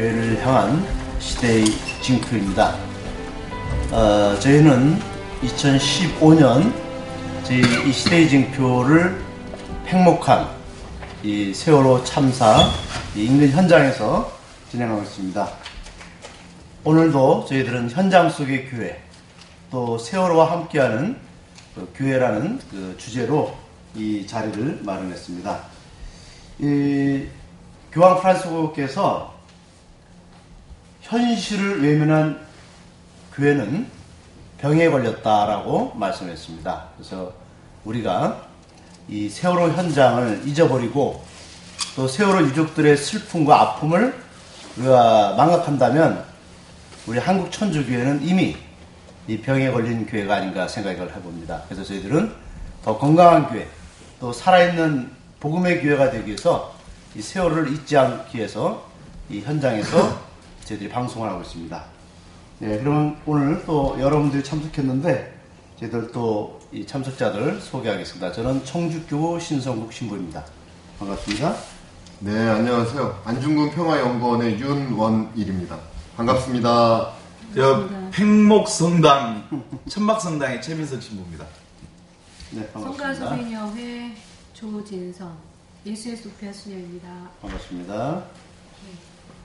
교회를 향한 시대의 징표입니다. 어, 저희는 2015년 저희 이 시대의 징표를 팽목한 이 세월호 참사 인근 현장에서 진행하고 있습니다. 오늘도 저희들은 현장 속의 교회 또 세월호와 함께하는 그 교회라는 그 주제로 이 자리를 마련했습니다. 이 교황 프란스고께서 현실을 외면한 교회는 병에 걸렸다라고 말씀했습니다. 그래서 우리가 이 세월호 현장을 잊어버리고 또 세월호 유족들의 슬픔과 아픔을 우리가 망각한다면 우리 한국 천주교회는 이미 이 병에 걸린 교회가 아닌가 생각을 해봅니다. 그래서 저희들은 더 건강한 교회, 또 살아있는 복음의 교회가 되기 위해서 이 세월을 잊지 않기 위해서 이 현장에서 저희들이 방송을 하고 있습니다. 네, 그러면 오늘 또 여러분들이 참석했는데 저희들 또 이 참석자들 소개하겠습니다. 저는 청주교구 신성국 신부입니다. 반갑습니다. 네, 안녕하세요. 안중근 평화연구원의 윤원일입니다. 반갑습니다. 저 팽목성당 천막성당의 최민석 신부입니다. 네, 반갑습니다. 성가소비녀회 조진성 예수의 소피아 수녀입니다. 반갑습니다.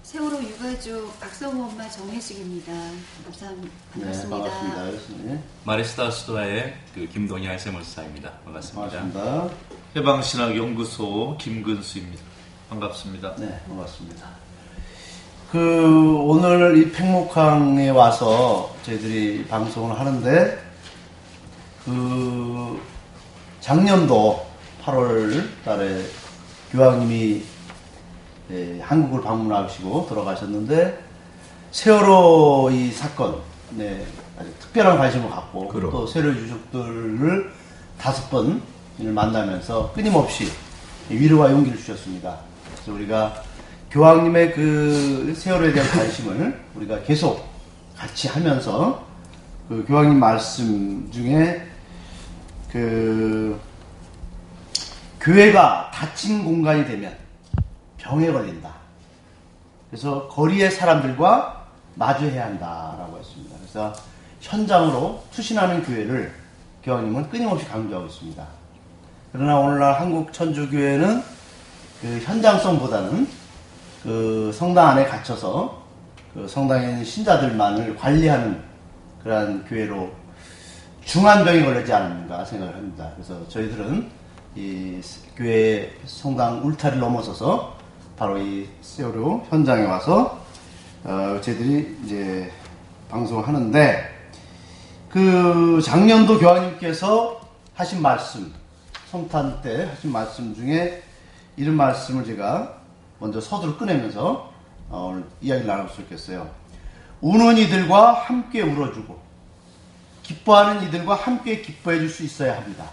세월호 유가족 박성호 엄마 정혜식입니다. 감사합니다. 네, 반갑습니다. 반갑습니다. 교수님. 마리스타 수도의 그 김동현 세무사입니다. 반갑습니다. 반갑습니다. 해방신학연구소 김근수입니다. 반갑습니다. 네, 반갑습니다. 그 오늘 이 팽목항에 와서 저희들이 방송을 하는데 그 작년도 8월 달에 교황님이 예, 한국을 방문하시고 돌아가셨는데 세월호 이 사건 네, 아주 특별한 관심을 갖고 그럼. 또 세월호 유족들을 다섯 번을 만나면서 끊임없이 위로와 용기를 주셨습니다. 그래서 우리가 교황님의 그 세월호에 대한 관심을 우리가 계속 같이 하면서 그 교황님 말씀 중에 그 교회가 닫힌 공간이 되면 병에 걸린다. 그래서 거리의 사람들과 마주해야 한다라고 했습니다. 그래서 현장으로 투신하는 교회를 교황님은 끊임없이 강조하고 있습니다. 그러나 오늘날 한국 천주교회는 그 현장성보다는 그 성당 안에 갇혀서 그 성당에 있는 신자들만을 관리하는 그러한 교회로 중환병이 걸리지 않는가 생각을 합니다. 그래서 저희들은 이 교회 성당 울타리를 넘어서서 바로 이 세월호 현장에 와서 어, 저희들이 이제 방송을 하는데 그 작년도 교황님께서 하신 말씀 성탄 때 하신 말씀 중에 이런 말씀을 제가 먼저 서두를 꺼내면서 어, 오늘 이야기를 나눌 수 있겠어요. 우는 이들과 함께 울어주고 기뻐하는 이들과 함께 기뻐해 줄 수 있어야 합니다.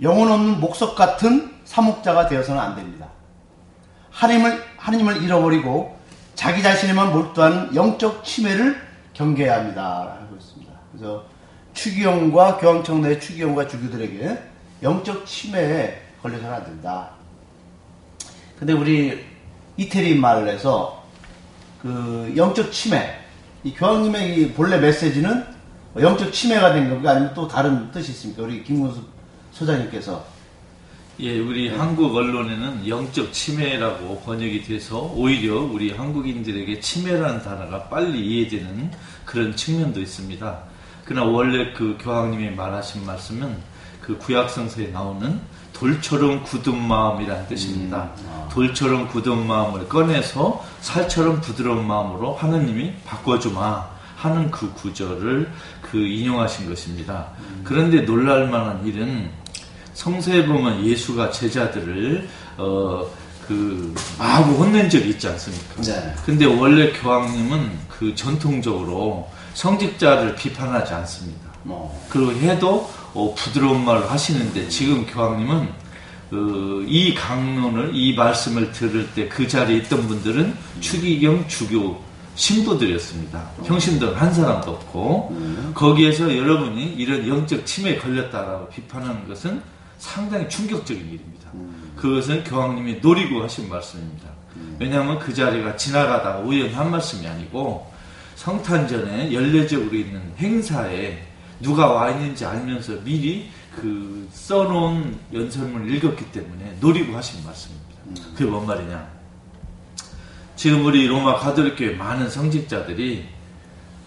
영혼 없는 목석 같은 사목자가 되어서는 안 됩니다. 하나님을, 하나님을 잃어버리고 자기 자신에만 몰두하는 영적 침해를 경계해야 합니다. 하고 있습니다. 그래서 추기용과 교황청 내 추기용과 주교들에게 영적 침해에 걸려서는 안 된다. 근데 우리 이태리 말에서 그 영적 침해, 이 교황님의 이 본래 메시지는 영적 침해가 된 겁니까? 아니면 또 다른 뜻이 있습니까? 우리 김문수 소장님께서. 예, 우리 한국 언론에는 영적 침해라고 번역이 돼서 오히려 우리 한국인들에게 침해라는 단어가 빨리 이해되는 그런 측면도 있습니다. 그러나 원래 그 교황님이 말하신 말씀은 그 구약성서에 나오는 돌처럼 굳은 마음이라는 뜻입니다. 돌처럼 굳은 마음을 꺼내서 살처럼 부드러운 마음으로 하느님이 바꿔주마 하는 그 구절을 그 인용하신 것입니다. 그런데 놀랄 만한 일은 성서에 보면 예수가 제자들을 어 그 마구 혼낸 적이 있지 않습니까? 네. 근데 원래 교황님은 그 전통적으로 성직자를 비판하지 않습니다. 뭐, 그리고 해도 어, 부드러운 말을 하시는데 지금 교황님은 그, 이 강론을 이 말씀을 들을 때 그 자리에 있던 분들은 추기경 주교 신부들이었습니다. 형신들 한 사람도 없고 거기에서 여러분이 이런 영적 침해에 걸렸다라고 비판하는 것은 상당히 충격적인 일입니다. 그것은 교황님이 노리고 하신 말씀입니다. 왜냐하면 그 자리가 지나가다가 우연히 한 말씀이 아니고 성탄전에 연례적으로 있는 행사에 누가 와 있는지 알면서 미리 그 써놓은 연설문을 읽었기 때문에 노리고 하신 말씀입니다. 그게 뭔 말이냐? 지금 우리 로마 가톨릭교회 많은 성직자들이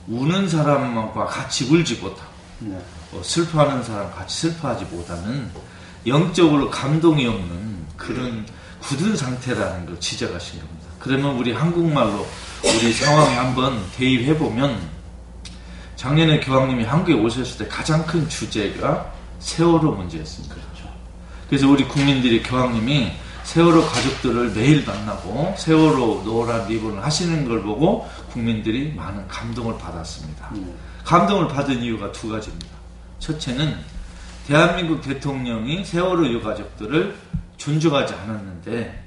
우는 사람과 같이 울지 못하고 네. 어, 슬퍼하는 사람 같이 슬퍼하지 못하는 영적으로 감동이 없는 그런 굳은 상태라는 걸 지적하신 겁니다. 그러면 우리 한국말로 우리 상황에 한번 대입해 보면 작년에 교황님이 한국에 오셨을 때 가장 큰 주제가 세월호 문제였습니다. 그래서 우리 국민들이 교황님이 세월호 가족들을 매일 만나고 세월호 노란 리본을 하시는 걸 보고 국민들이 많은 감동을 받았습니다. 감동을 받은 이유가 두 가지입니다. 첫째는 대한민국 대통령이 세월호 유가족들을 존중하지 않았는데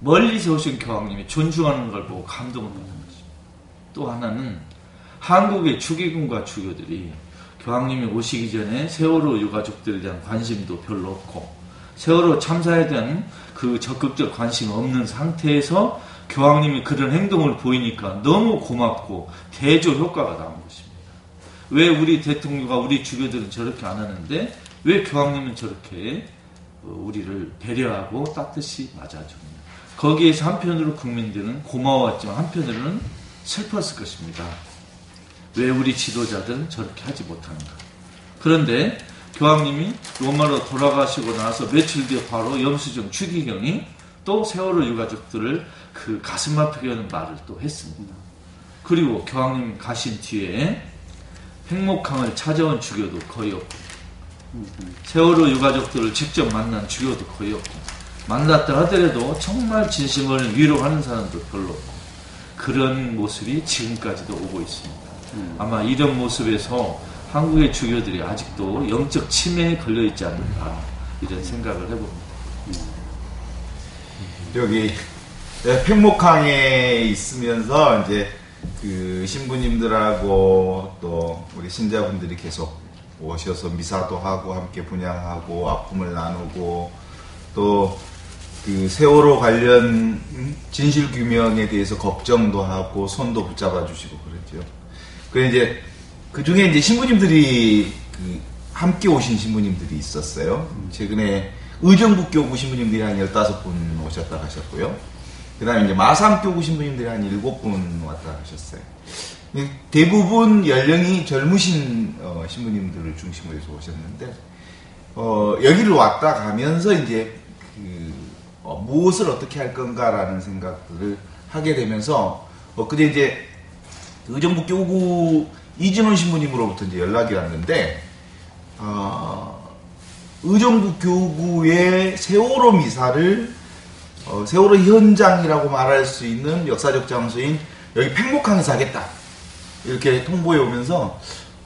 멀리서 오신 교황님이 존중하는 걸 보고 감동을 받은 것입니다. 또 하나는 한국의 축의금과 주교들이 교황님이 오시기 전에 세월호 유가족들에 대한 관심도 별로 없고 세월호 참사에 대한 그 적극적 관심 없는 상태에서 교황님이 그런 행동을 보이니까 너무 고맙고 대조 효과가 나온 것입니다. 왜 우리 대통령과 우리 주교들은 저렇게 안 하는데 왜 교황님은 저렇게 어, 우리를 배려하고 따뜻이 맞아줍니다. 거기에서 한편으로 국민들은 고마웠지만 한편으로는 슬펐을 것입니다. 왜 우리 지도자들은 저렇게 하지 못하는가? 그런데 교황님이 로마로 돌아가시고 나서 며칠 뒤에 바로 염수정 추기경이 또 세월호 유가족들을 그 가슴 아프게 하는 말을 또 했습니다. 그리고 교황님 가신 뒤에 팽목항을 찾아온 주교도 거의 없고 세월호 유가족들을 직접 만난 주교도 거의 없고 만났다 하더라도 정말 진심을 위로하는 사람도 별로 없고 그런 모습이 지금까지도 오고 있습니다. 아마 이런 모습에서 한국의 주교들이 아직도 영적 치매에 걸려 있지 않는가 이런 생각을 해봅니다. 여기 네, 팽목항에 있으면서 이제 그 신부님들하고 또 우리 신자분들이 계속 오셔서 미사도 하고 함께 분양하고 아픔을 나누고 또 그 세월호 관련 음, 진실 규명에 대해서 걱정도 하고 손도 붙잡아 주시고 그랬죠. 그 이제 그 중에 이제 신부님들이 그 함께 오신 신부님들이 있었어요. 최근에 의정부 교구 신부님들이 한 15분 오셨다 가셨고요. 그 다음에 이제 마삼 교구 신부님들이 한 7분 왔다 가셨어요. 대부분 연령이 젊으신 어, 신부님들을 중심으로 해서 오셨는데, 어, 여기를 왔다 가면서 이제 그, 어, 무엇을 어떻게 할 건가라는 생각들을 하게 되면서, 어, 근데 이제 의정부 교구 이진원 신부님으로부터 이제 연락이 왔는데, 어, 의정부 교구의 세월호 미사를 어, 세월호 현장이라고 말할 수 있는 역사적 장소인 여기 팽목항에서 하겠다. 이렇게 통보해 오면서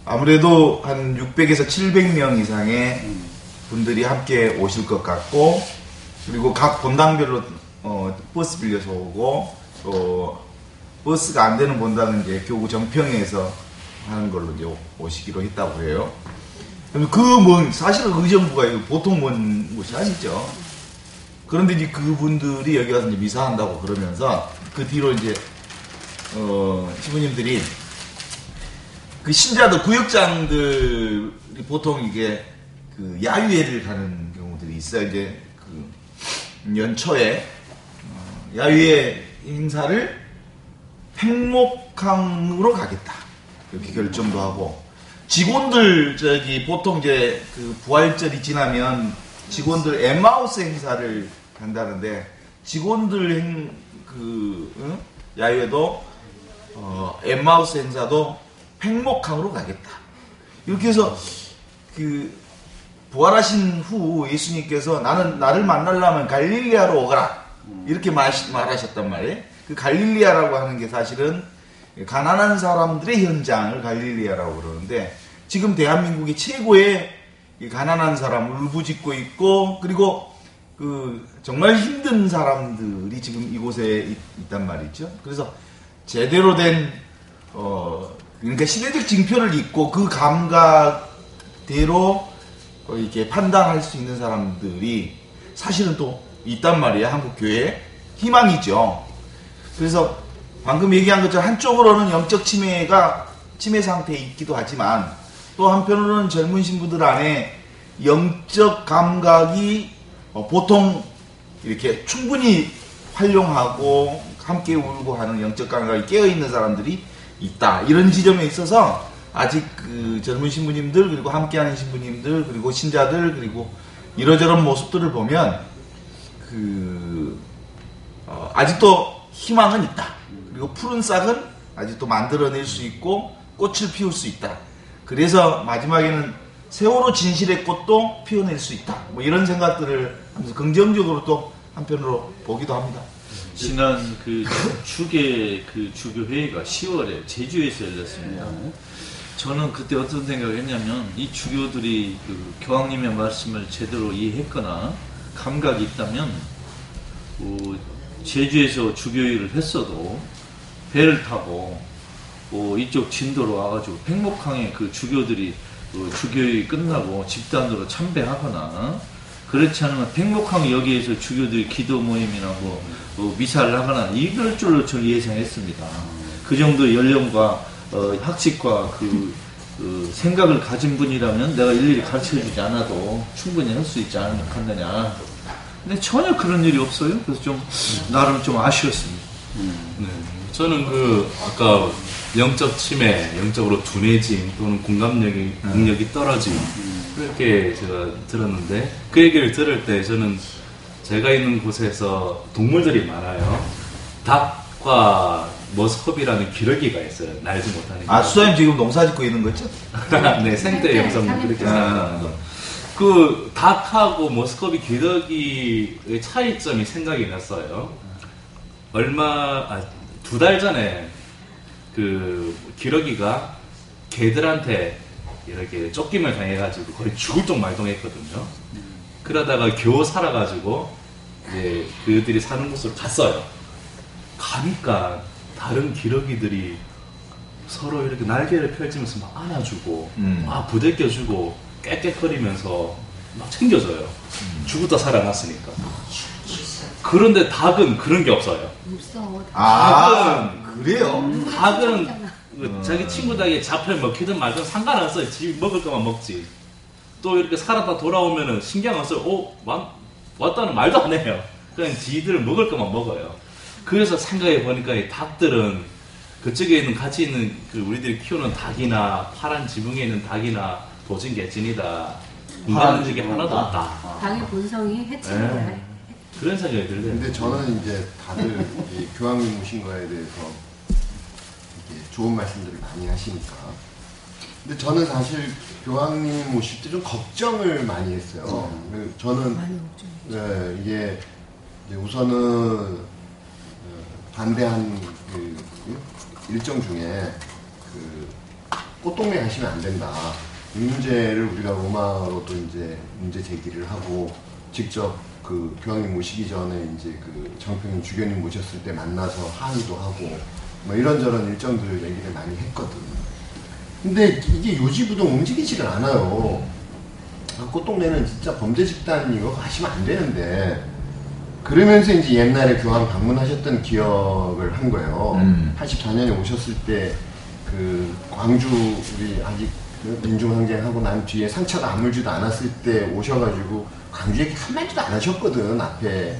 아무래도 한 600에서 700명 이상의 분들이 함께 오실 것 같고 그리고 각 본당별로 어, 버스 빌려서 오고 또 버스가 안 되는 본당은 이제 교구 정평에서 하는 걸로 이제 오시기로 했다고 해요. 그먼 사실은 의정부가 이거 보통 먼 곳이 아니죠. 그런데 이제 그분들이 여기 와서 이제 미사한다고 그러면서 그 뒤로 이제 어 신부님들이 그 신자들 구역장들이 보통 이게 그 야유회를 가는 경우들이 있어요. 이제 그 연초에 어, 야유회 행사를 팽목항으로 가겠다 이렇게 결정도 하고 직원들 저기 보통 이제 그 부활절이 지나면 직원들 엠마우스 행사를 한다는데 직원들 행 그 응? 야유회도 어, 엠마우스 행사도 팽목항으로 가겠다 이렇게 해서 그 부활하신 후 예수님께서 나는 나를 만나려면 갈릴리아로 오거라 이렇게 말, 말하셨단 말이에요. 그 갈릴리아라고 하는 게 사실은 가난한 사람들의 현장을 갈릴리아라고 그러는데 지금 대한민국의 최고의 이 가난한 사람 울부짖고 있고 그리고 그 정말 힘든 사람들이 지금 이곳에 있, 단 말이죠. 그래서 제대로 된 어, 그러니까 시대적 징표를 입고 그 감각대로 어, 이렇게 판단할 수 있는 사람들이 사실은 또 있단 말이에요. 한국 교회에 희망이죠. 그래서 방금 얘기한 것처럼 한쪽으로는 영적 치매가 치매 상태에 있기도 하지만 또 한편으로는 젊은 신부들 안에 영적 감각이 어, 보통 이렇게 충분히 활용하고 함께 울고 하는 영적 감각이 깨어 있는 사람들이 있다 이런 지점에 있어서 아직 그 젊은 신부님들 그리고 함께하는 신부님들 그리고 신자들 그리고 이러저런 모습들을 보면 그 어, 아직도 희망은 있다. 그리고 푸른 싹은 아직도 만들어낼 수 있고 꽃을 피울 수 있다. 그래서 마지막에는 세월호 진실의 꽃도 피워낼 수 있다. 뭐 이런 생각들을 하면서 긍정적으로 또 한편으로 보기도 합니다. 지난 그 주계 그 주교 회의가 10월에 제주에서 열렸습니다. 저는 그때 어떤 생각을 했냐면 이 주교들이 그 교황님의 말씀을 제대로 이해했거나 감각이 있다면 어, 제주에서 주교회를 했어도 배를 타고 어, 이쪽 진도로 와가지고 팽목항에 그 주교들이 그 주교회 끝나고 집단으로 참배하거나 그렇지 않으면 팽목항 여기에서 주교들이 기도 모임이나 뭐, 뭐 미사를 하거나 이럴 줄로 저는 예상했습니다. 그 정도 연령과 어, 학식과 그, 그 생각을 가진 분이라면 내가 일일이 가르쳐 주지 않아도 충분히 할 수 있지 않겠느냐. 근데 전혀 그런 일이 없어요. 그래서 좀 나름 좀 아쉬웠습니다. 네. 저는 그 아까 영적 치매, 영적으로 둔해짐 또는 공감력이 능력이 떨어짐 그렇게 제가 들었는데 그 얘기를 들을 때 저는 제가 있는 곳에서 동물들이 많아요. 닭과 머스컵이라는 기러기가 있어요. 날지 못하는. 아 수사님 지금 농사 짓고 있는 거죠? 네, 생태 영상도 그렇게 아. 생각하는 거. 그 닭하고 머스컵이 기러기의 차이점이 생각이 났어요. 얼마 아, 두 달 전에 그 기러기가 개들한테 이렇게 쫓김을 당해가지고 거의 죽을 쪽 말동했거든요. 그러다가 겨우 살아가지고 이제 그들이 사는 곳으로 갔어요. 가니까 다른 기러기들이 서로 이렇게 날개를 펼치면서 막 안아주고 음. 막 부대껴주고 깨깨거리면서 막 챙겨줘요. 죽었다 살아났으니까. 그런데 닭은 그런 게 없어요. 없어. 아 그래요? 닭은 그 자기 친구 닭에 잡혀 먹히든 말든 상관없어요. 지 먹을 거만 먹지. 또 이렇게 살았다 돌아오면은 신경 안 써요. 어, 왔, 왔다는 말도 안 해요. 그냥 지들 먹을 거만 먹어요. 그래서 생각해 보니까 이 닭들은 그쪽에 있는 같이 있는 그 우리들이 키우는 닭이나 파란 지붕에 있는 닭이나 도진 개찐이다. 인간 적이 하나도 없다. 당의 본성이 해치는 거야. 네. 그런 생각이 들대요. 근데 저는 이제 다들 이 교황님 오신 거에 대해서 좋은 말씀들을 많이 하시니까. 근데 저는 사실 교황님 오실 때 좀 걱정을 많이 했어요. 그 저는. 네, 이게 우선은 어, 반대한 그 일정 중에 그 꽃동네 가시면 안 된다. 이 문제를 우리가 로마로도 이제 문제 제기를 하고 직접 그 교황님 모시기 전에 이제 그 정평님 주교님 모셨을 때 만나서 항의도 하고 뭐 이런저런 일정들 얘기를 많이 했거든. 근데 이게 요지부동 움직이지를 않아요. 아, 꽃동네는 진짜 범죄 집단 이거 하시면 안 되는데 그러면서 이제 옛날에 교황 방문하셨던 기억을 한 거예요. 음. 84년에 오셨을 때 그 광주 우리 아직 그 민중항쟁하고 난 뒤에 상처가 아물지도 않았을 때 오셔가지고 광주 얘기 한마디도 안 하셨거든 앞에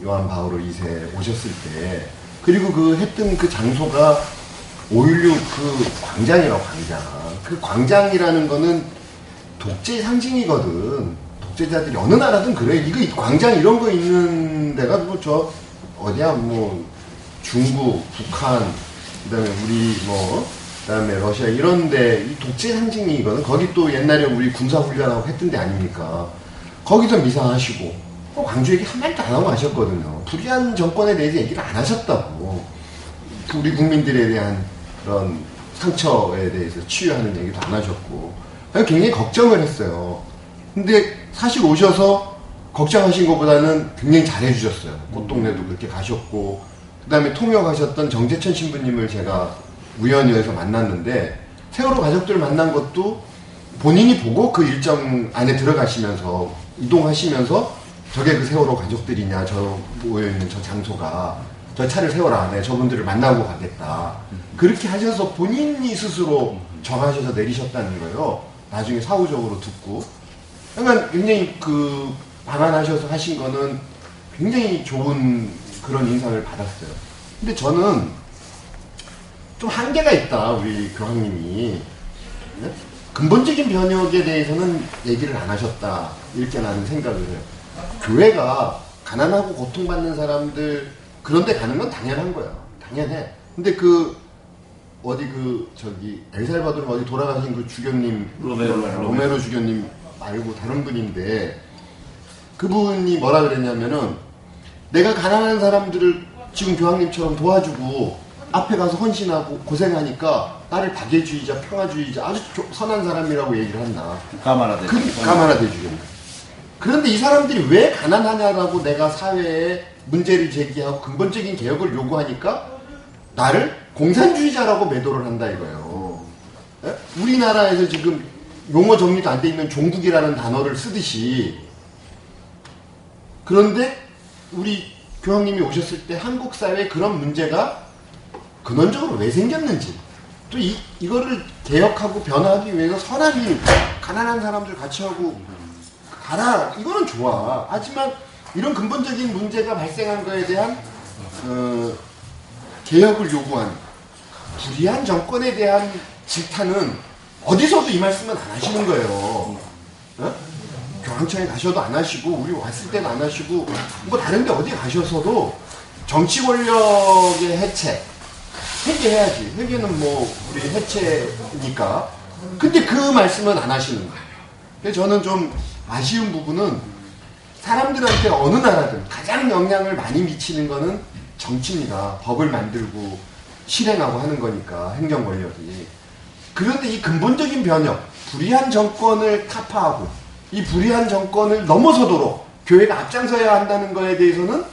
이 요한 바오로 2세 오셨을 때 그리고 그 했던 그 장소가 5.16 그 광장이라고 광장 그 광장이라는 거는 독재 상징이거든. 독재자들이 어느 나라든 그래. 이거 이 광장 이런 거 있는 데가 뭐 저 어디야 뭐 중국, 북한, 그다음에 우리 뭐 그다음에 러시아 이런데 이 독재 상징이거든. 거기 또 옛날에 우리 군사 훈련하고 했던 데 아닙니까? 거기서 미사하시고 어, 광주 얘기 한 마디도 안 하고 하셨거든요. 불의한 정권에 대해서 얘기를 안 하셨다고. 그 우리 국민들에 대한 그런 상처에 대해서 치유하는 얘기도 안 하셨고 굉장히 걱정을 했어요. 근데 사실 오셔서 걱정하신 것보다는 굉장히 잘해주셨어요. 꽃동네도 그렇게 가셨고 그 다음에 통역하셨던 정재천 신부님을 제가 우연히 해서 만났는데 세월호 가족들을 만난 것도 본인이 보고 그 일정 안에 들어가시면서 이동하시면서 저게 그 세월호 가족들이냐 저 모여있는 저 장소가 저 차를 세워라. 내가 저분들을 만나고 가겠다. 그렇게 하셔서 본인이 스스로 정하셔서 내리셨다는 거예요. 나중에 사후적으로 듣고. 그러니까 굉장히 그 방안하셔서 하신 거는 굉장히 좋은 그런 인상을 받았어요. 근데 저는 좀 한계가 있다, 우리 교황님이. 네? 근본적인 변혁에 대해서는 얘기를 안 하셨다. 이렇게 나는 생각을 해요. 교회가 가난하고 고통받는 사람들 그런데 가는 건 당연한 거야. 당연해. 근데 그 어디 그 저기 엘살바도르 어디 돌아가신 그 주교님 로메로, 로메로 주교님 말고 다른 분인데 그분이 뭐라 그랬냐면은 내가 가난한 사람들을 지금 교황님처럼 도와주고 앞에 가서 헌신하고 고생하니까 나를 박애주의자, 평화주의자, 아주 조- 선한 사람이라고 얘기를 한다. 까마라데. 그 가만히 대주겠네. 그런데 이 사람들이 왜 가난하냐라고 내가 사회에 문제를 제기하고 근본적인 개혁을 요구하니까 나를 공산주의자라고 매도를 한다 이거예요. 예? 우리나라에서 지금 용어 정리도 안 돼 있는 종북이라는 단어를 쓰듯이 그런데 우리 교황님이 오셨을 때 한국 사회에 그런 문제가 근원적으로 왜 생겼는지 또 이, 이거를 개혁하고 변화하기 위해서 선악이 가난한 사람들 같이 하고 가라. 이거는 좋아. 하지만 이런 근본적인 문제가 발생한 거에 대한 어, 개혁을 요구한 불의한 정권에 대한 질타는 어디서도 이 말씀은 안 하시는 거예요. 어? 교황청에 가셔도 안 하시고 우리 왔을 때는 안 하시고 뭐 다른데 어디 가셔서도 정치 권력의 해체 회개해야지. 회개는 뭐 우리 해체니까. 근데 그 말씀은 안 하시는 거예요. 그래서 저는 좀 아쉬운 부분은 사람들한테 어느 나라든 가장 영향을 많이 미치는 거는 정치입니다 법을 만들고 실행하고 하는 거니까 행정 권력이 그런데 이 근본적인 변혁, 불의한 정권을 타파하고 이 불의한 정권을 넘어서도록 교회가 앞장서야 한다는 거에 대해서는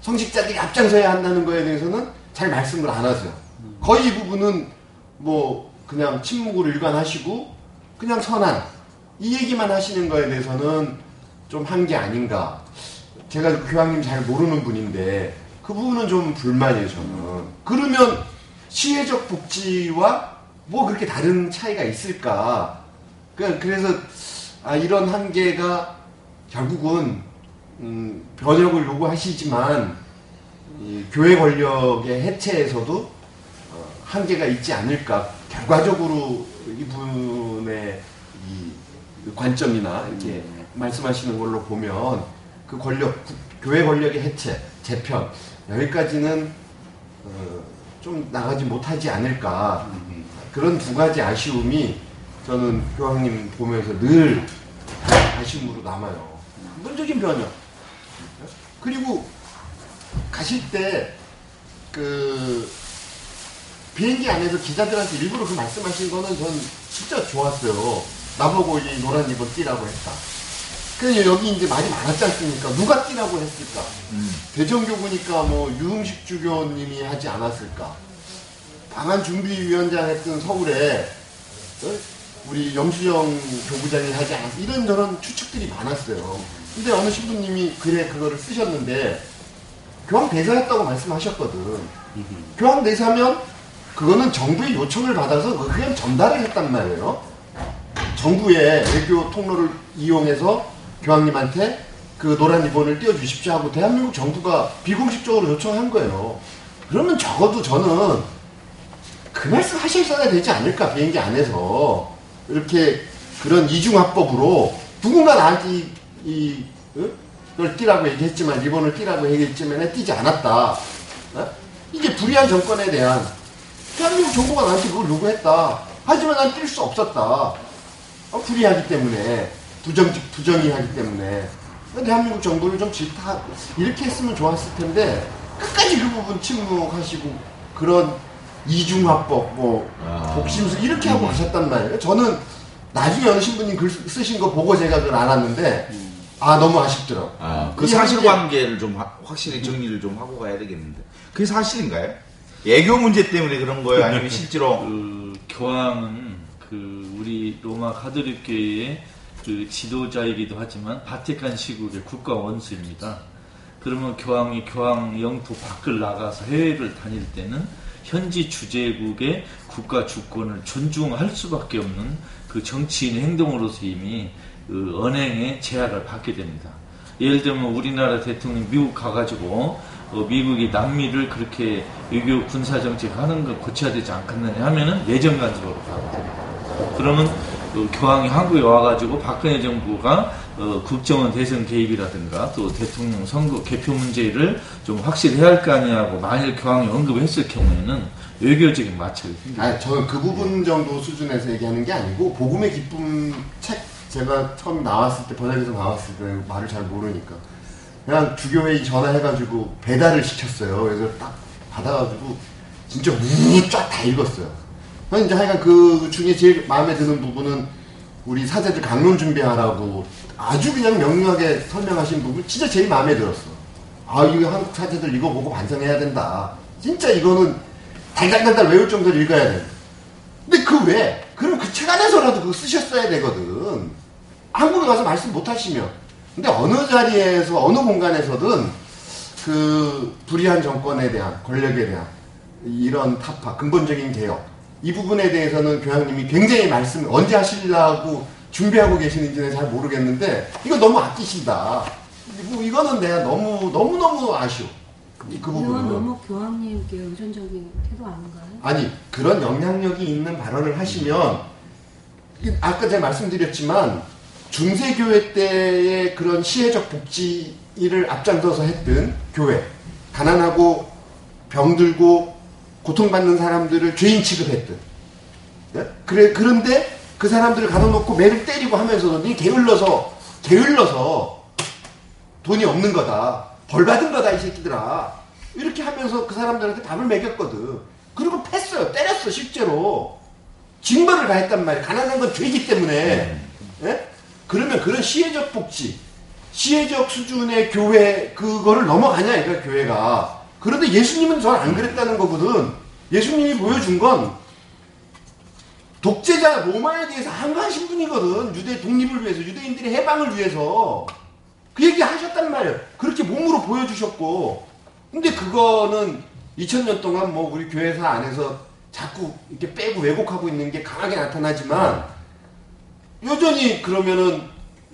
성직자들이 앞장서야 한다는 거에 대해서는 잘 말씀을 안 하세요. 거의 이 부분은 뭐 그냥 침묵으로 일관하시고 그냥 선한 이 얘기만 하시는 거에 대해서는 좀 한 게 아닌가. 제가 그 교황님 잘 모르는 분인데 그 부분은 좀 불만이에요 저는. 그러면 시혜적 복지와 뭐 그렇게 다른 차이가 있을까? 그- 그래서 아, 이런 한계가 결국은 음, 변혁을 요구하시지만 이 교회 권력의 해체에서도 어, 한계가 있지 않을까. 결과적으로 이분의 이 관점이나 이렇게 말씀하시는 걸로 보면 그 권력, 구- 교회 권력의 해체, 재편 여기까지는 어, 좀 나가지 못하지 않을까. 그런 두 가지 아쉬움이 저는 교황님 보면서 늘 아쉬움으로 남아요. 근본적인 변혁. 그리고 가실 때 그 비행기 안에서 기자들한테 일부러 그 말씀하신 거는 전 진짜 좋았어요. 나보고 이 노란 입은 뛰라고 했다. 그 여기 이제 말이 많았지 않습니까? 누가 뛰라고 했을까? 대전교구니까 뭐 유흥식 주교님이 하지 않았을까? 방한 준비위원장 했던 서울에 어? 우리 영수정 교부장이 하지 않았을까? 이런 저런 추측들이 많았어요. 근데 어느 신부님이 글에 그거를 쓰셨는데 교황 대사였다고 말씀하셨거든. 교황 대사면 그거는 정부의 요청을 받아서 그냥 전달을 했단 말이에요. 정부의 외교 통로를 이용해서 교황님한테 그 노란 리본을 띄워주십시오 하고 대한민국 정부가 비공식적으로 요청한 거예요. 그러면 적어도 저는 그 말씀 하셨어야 되지 않을까 비행기 안에서 이렇게 그런 이중화법으로 누군가 나한테 이, 이 어? 널 띄라고 얘기했지만 리본을 띄라고 얘기했지만 띄지 않았다. 어? 이게 불의한 정권에 대한 대한민국 정부가 나한테 그걸 요구했다. 하지만 난 뛸 수 없었다. 어, 불의하기 때문에 부정 부정의하기 때문에 대한민국 정부를 좀 질타 이렇게 했으면 좋았을 텐데 끝까지 그 부분 침묵하시고 그런 이중화법 뭐 아. 복심수 이렇게 하고 가셨단 말이에요. 저는 나중에 어느 신부님 글 쓰- 쓰신 거 보고 제가 그걸 알았는데 아 너무 아쉽더라고. 아, 그이 사실관계를 좀 하- 확실히 정리를 좀 하고 가야 되겠는데 그게 사실인가요? 애교 문제 때문에 그런 거예요? 아니면 실제로 그 교황은 그 우리 로마 가톨릭 교회의 그 지도자이기도 하지만 바티칸 시국의 국가 원수입니다. 그러면 교황이 교황 영토 밖을 나가서 해외를 다닐 때는 현지 주재국의 국가 주권을 존중할 수밖에 없는 그 정치인의 행동으로서 이미 그 언행의 제약을 받게 됩니다. 예를 들면 우리나라 대통령 미국 가가지고 어, 미국이 남미를 그렇게 외교 군사 정책 하는 거 고쳐야 되지 않겠느냐 하면은 내정 간섭으로 가게 됩니다. 그러면 어, 교황이 한국에 와가지고 박근혜 정부가 어, 국정원 대선 개입이라든가 또 대통령 선거 개표 문제를 좀 확실히 해야 할 거 아니냐고 만일 교황이 언급했을 경우에는 외교적인 마찰이 생깁니다. 저는 그 부분 정도 수준에서 얘기하는 게 아니고 복음의 기쁨 책 제가 처음 나왔을 때 번역에서 나왔을 때 말을 잘 모르니까 그냥 주교회의 전화해가지고 배달을 시켰어요. 그래서 딱 받아가지고 진짜 우쫙다 읽었어요. 그래서 이제 하여간 그 중에 제일 마음에 드는 부분은 우리 사제들 강론 준비하라고 아주 그냥 명료하게 설명하신 부분 진짜 제일 마음에 들었어. 아 이거 한국 사제들 이거 보고 반성해야 된다. 진짜 이거는 달달달달 외울 정도로 읽어야 돼. 근데 그 왜? 그럼 그 책 안에서라도 그거 쓰셨어야 되거든. 한국에 가서 말씀 못 하시면. 근데 어느 자리에서, 어느 공간에서든 그 불의한 정권에 대한, 권력에 대한 이런 타파, 근본적인 개혁. 이 부분에 대해서는 교황님이 굉장히 말씀, 언제 하시려고 준비하고 계시는지는 잘 모르겠는데, 이거 너무 아끼신다. 이거- 이거는 내가 너무, 너무 너무 아쉬워. 이- 그 부분은. 너무 교황님께 의존적인 태도 아닌가요? 아니 그런 영향력이 있는 발언을 하시면 이- 아까 제가 말씀드렸지만 중세교회 때의 그런 시혜적 복지를 앞장서서 했던 교회 가난하고 병들고 고통받는 사람들을 죄인 취급했던 예? 그래 그런데 그 사람들을 가둬놓고 매를 때리고 하면서도 니 게을러서 게을러서 돈이 없는 거다. 벌 받은 거다, 이 새끼들아. 이렇게 하면서 그 사람들한테 밥을 먹였거든. 그리고 팼어요. 때렸어, 실제로. 징벌을 가했단 말이야. 가난한 건 죄기 때문에. 예? 그러면 그런 시혜적 복지, 시혜적 수준의 교회, 그거를 넘어가냐, 이거 교회가. 그런데 예수님은 전 안 그랬다는 거거든. 예수님이 보여준 건 독재자 로마에 대해서 항거하신 분이거든. 유대 독립을 위해서, 유대인들의 해방을 위해서. 그 얘기 하셨단 말이에요. 그렇게 몸으로 보여주셨고. 근데 그거는 2000년 동안 뭐 우리 교회사 안에서 자꾸 이렇게 빼고 왜곡하고 있는 게 강하게 나타나지만 여전히 그러면은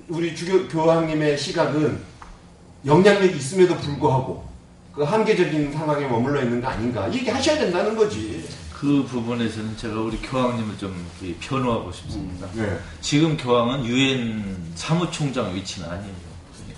우리 주교 교황님의 시각은 영향력이 있음에도 불구하고 그 한계적인 상황에 머물러 있는 거 아닌가 얘기 하셔야 된다는 거지. 그 부분에서는 제가 우리 교황님을 좀 이렇게 변호하고 싶습니다. 네. 지금 교황은 유엔 사무총장 위치는 아니에요.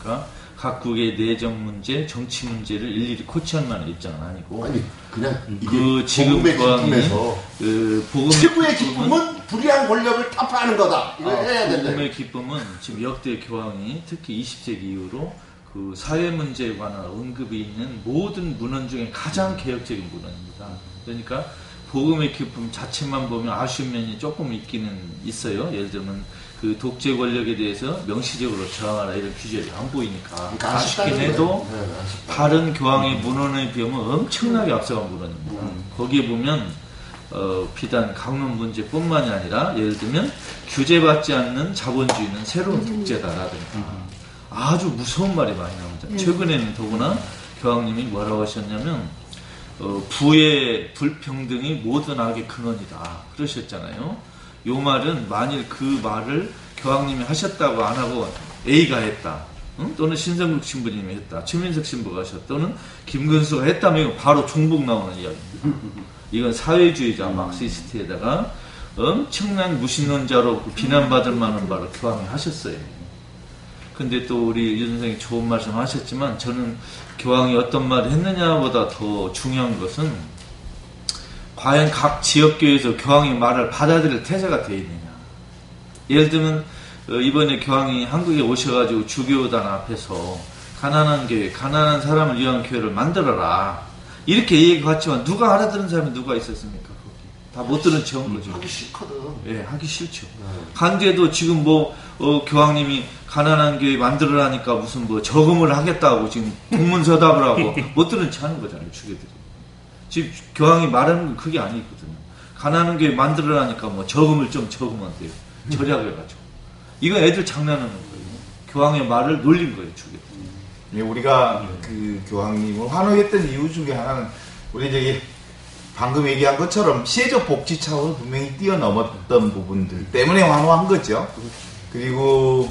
그러니까 각국의 내정 문제, 정치 문제를 일일이 코치할 만한 입장은 아니고 아니 그냥 그 지금 기쁨에서 그 복음 최고의 기쁨은 불의한 권력을 타파하는 거다. 이거 아, 해야 된다. 복음의 기쁨은 지금 역대 교황이 특히 20세기 이후로 그 사회 문제에 관한 언급이 있는 모든 문헌 중에 가장 개혁적인 문헌입니다. 그러니까 복음의 기쁨 자체만 보면 아쉬운 면이 조금 있기는 있어요. 예를 들면 그 독재 권력에 대해서 명시적으로 저항하라 이런 규제를 안 보이니까 그러니까 아쉽긴 해도 거예요. 네. 다른 교황의 문헌에 비하면 엄청나게 앞서간 문헌입니다. 음. 거기에 보면 어, 비단 강론 문제뿐만이 아니라 예를 들면 규제받지 않는 자본주의는 새로운 독재다라든가 아주 무서운 말이 많이 나옵니다. 최근에는 더구나 교황님이 뭐라고 하셨냐면 어, 부의 불평등이 모든 악의 근원이다 그러셨잖아요. 요 말은 만일 그 말을 교황님이 하셨다고 안 하고 A가 했다. 응? 또는 신성국 신부님이 했다. 최민석 신부가 하셨다. 또는 김근수가 했다면 바로 종북 나오는 이야기입니다. 이건 사회주의자 막시스트에다가 엄청난 무신론자로 비난받을 만한 말을 교황이 하셨어요. 근데 또 우리 유 선생이 좋은 말씀 하셨지만 저는 교황이 어떤 말을 했느냐보다 더 중요한 것은 과연 각 지역교회에서 교황의 말을 받아들일 태세가 되어 있느냐. 예를 들면 어, 이번에 교황이 한국에 오셔가지고 주교단 앞에서 가난한 교회, 가난한 사람을 위한 교회를 만들어라. 이렇게 얘기했지만 누가 알아들은 사람이 누가 있었습니까? 다 못 들은 채온 거죠. 하기 싫거든. 예, 하기 싫죠. 간제도 지금 뭐, 어, 교황님이 가난한 교회 만들어라니까 무슨 뭐 저금을 하겠다고 지금 동문서답을 하고 못 들은 채 하는 거잖아요, 주교들이. 지금 교황이 말하는 건 그게 아니거든요. 가난한 교회 만들어라니까 뭐 저금을 좀 저금한대요. 절약해가지고. 이거 애들 장난하는 거예요. 교황의 말을 놀린 거예요, 주교들. 예, 우리가 그 교황님을 환호했던 이유 중에 하나는 우리 저기 방금 얘기한 것처럼 시혜적 복지 차원을 분명히 뛰어넘었던 부분들 때문에 환호한 거죠. 그리고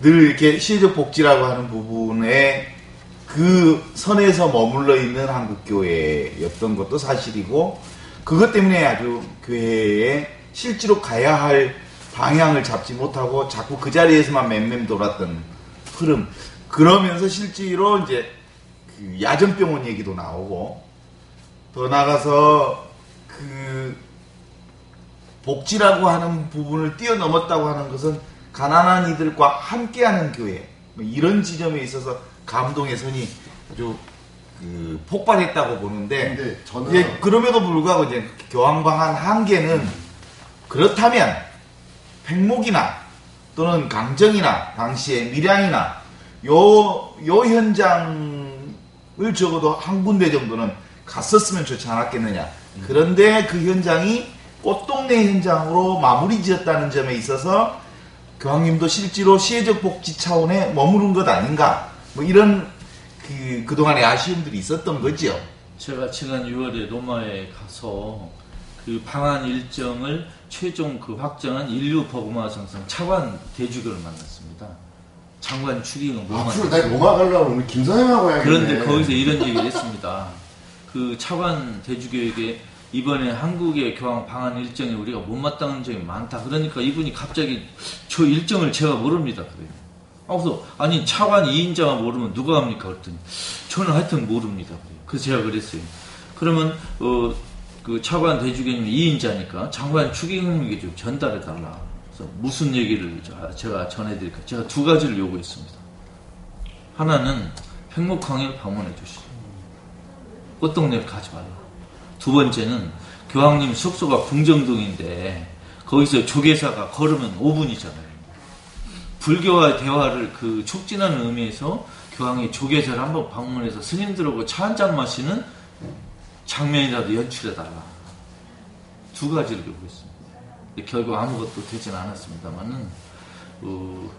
늘 이렇게 시혜적 복지라고 하는 부분에 그 선에서 머물러 있는 한국 교회였던 것도 사실이고 그것 때문에 아주 교회에 실제로 가야 할 방향을 잡지 못하고 자꾸 그 자리에서만 맴맴 돌았던 흐름 그러면서 실제로 이제 그 야전병원 얘기도 나오고 더 나가서 그 복지라고 하는 부분을 뛰어넘었다고 하는 것은 가난한 이들과 함께하는 교회 뭐 이런 지점에 있어서 감동의 선이 아주 그 폭발했다고 보는데 저는 예, 그럼에도 불구하고 이제 교황방한 한계는 그렇다면 팽목이나 또는 강정이나 당시의 밀양이나 요, 요 현장을 적어도 한 군데 정도는 갔었으면 좋지 않았겠느냐. 그런데 그 현장이 꽃동네 현장으로 마무리 지었다는 점에 있어서 교황님도 실제로 시혜적 복지 차원에 머무른 것 아닌가. 뭐 이런 그, 그동안의 아쉬움들이 있었던 거지요. 제가 지난 6월에 로마에 가서 그 방한 일정을 최종 그 확정한 인류 버그마 상상 차관 대주교를 만났습니다. 장관 축의금 못 앞으로. 나 로마 가려면 우리 김선영하고 해야겠네. 그런데 거기서 이런 얘기를 했습니다. 그 차관 대주교에게 이번에 한국의 교황 방한 일정에 우리가 못마땅한 점이 많다. 그러니까 이분이 갑자기 저 일정을 제가 모릅니다. 그래요. 아, 그래서 아니 차관 2인자가 모르면 누가 합니까? 그랬더니 저는 하여튼 모릅니다. 그래서 제가 그랬어요. 그러면 어, 그 차관 대주교님 2인자니까 장관 좀 전달해 달라. 그래서 무슨 얘기를 저- 제가 전해드릴까? 제가 두 가지를 요구했습니다. 하나는 팽목항을 방문해 주시오. 꽃동네를 가지 말라. 두 번째는 교황님 숙소가 궁정동인데 거기서 조계사가 걸으면 5분이잖아요. 불교와 대화를 그 촉진하는 의미에서 교황이 조계사를 한번 방문해서 스님들하고 차 한 잔 마시는 장면이라도 연출해달라. 두 가지를 요구했습니다. 결국 아무것도 되진 않았습니다만은 어,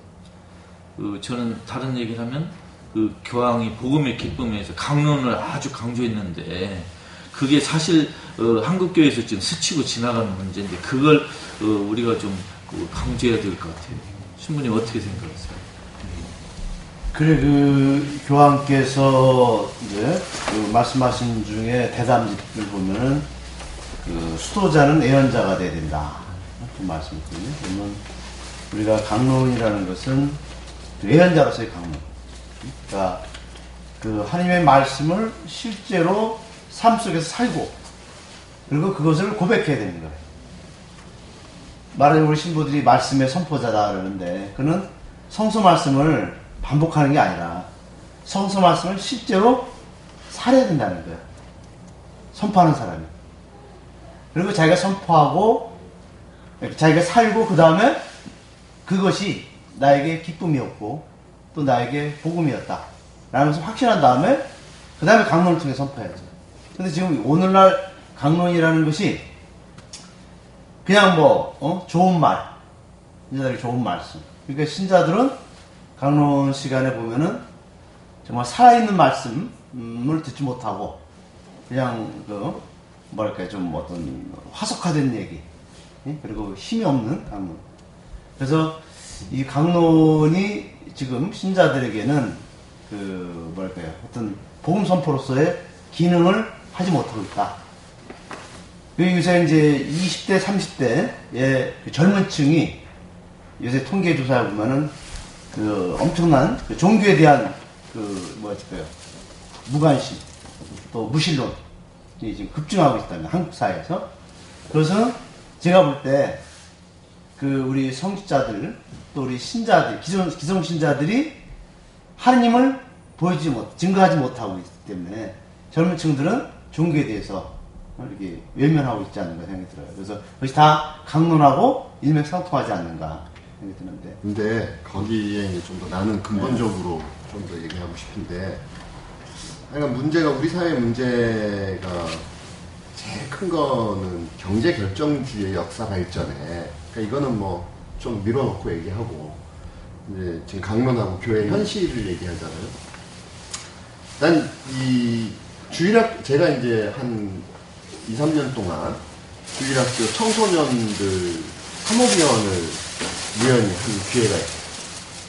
그 저는 다른 얘기를 하면 그 교황이 복음의 기쁨에서 강론을 아주 강조했는데 그게 사실 어, 한국 교회에서 지금 스치고 지나가는 문제인데 그걸 어, 우리가 좀그 강조해야 될 것 같아요. 신부님 어떻게 생각하세요? 그래 그 교황께서 이제 그 말씀하신 중에 대담집을 보면은 그 수도자는 예언자가 돼야 된다 이렇게 말씀했거든요. 그러면 우리가 강론이라는 것은 그 예언자로서의 강론. 그러니까 그 하나님의 말씀을 실제로 삶 속에서 살고 그리고 그것을 고백해야 되는 거예요. 말하자면 우리 신부들이 말씀의 선포자다 그러는데 그는 성서 말씀을 반복하는 게 아니라 성서 말씀을 실제로 살아야 된다는 거예요. 선포하는 사람이. 그리고 자기가 선포하고 자기가 살고 그 다음에 그것이 나에게 기쁨이었고 또 나에게 복음이었다. 라면서 확신한 다음에 그 다음에 강론을 통해 선포해야죠. 근데 지금 오늘날 강론이라는 것이 그냥 뭐 어? 좋은 말 신자들이 좋은 말씀 그러니까 신자들은 강론 시간에 보면은 정말 살아있는 말씀을 듣지 못하고 그냥 그 뭐랄까 좀 어떤 화석화된 얘기 예? 그리고 힘이 없는 강론 그래서 이 강론이 지금 신자들에게는 그 뭐랄까요? 어떤 복음 선포로서의 기능을 하지 못하고 있다. 그리고 요새 이제 20대, 30대의 그 젊은 층이 요새 통계 조사해 보면은 그 엄청난 그 종교에 대한 그 뭐랄까요? 무관심 또 무신론이 지금 급증하고 있다는 한국 사회에서. 그래서 제가 볼때 그 우리 성직자들 또 우리 신자들 기성 기성 신자들이 하느님을 보여주지 못 증거하지 못하고 있기 때문에 젊은 층들은 종교에 대해서 이렇게 외면하고 있지 않는가 생각이 들어요. 그래서 그것이 다 강론하고 일맥상통하지 않는가 생각이 드는데 근데 거기에 좀 더 나는 근본적으로 좀더 얘기하고 싶은데 그러니까 문제가 우리 사회 문제가 제일 큰 거는 경제 결정주의 역사 발전에 그러니까 이거는 뭐 좀 밀어놓고 얘기하고 이제 지금 강론하고 교회 현실을 얘기하잖아요. 난 이 주일학 제가 이제 한 2, 3년 동안 주일학교 청소년들 사모위원을 우연히 한 기회가 있어요.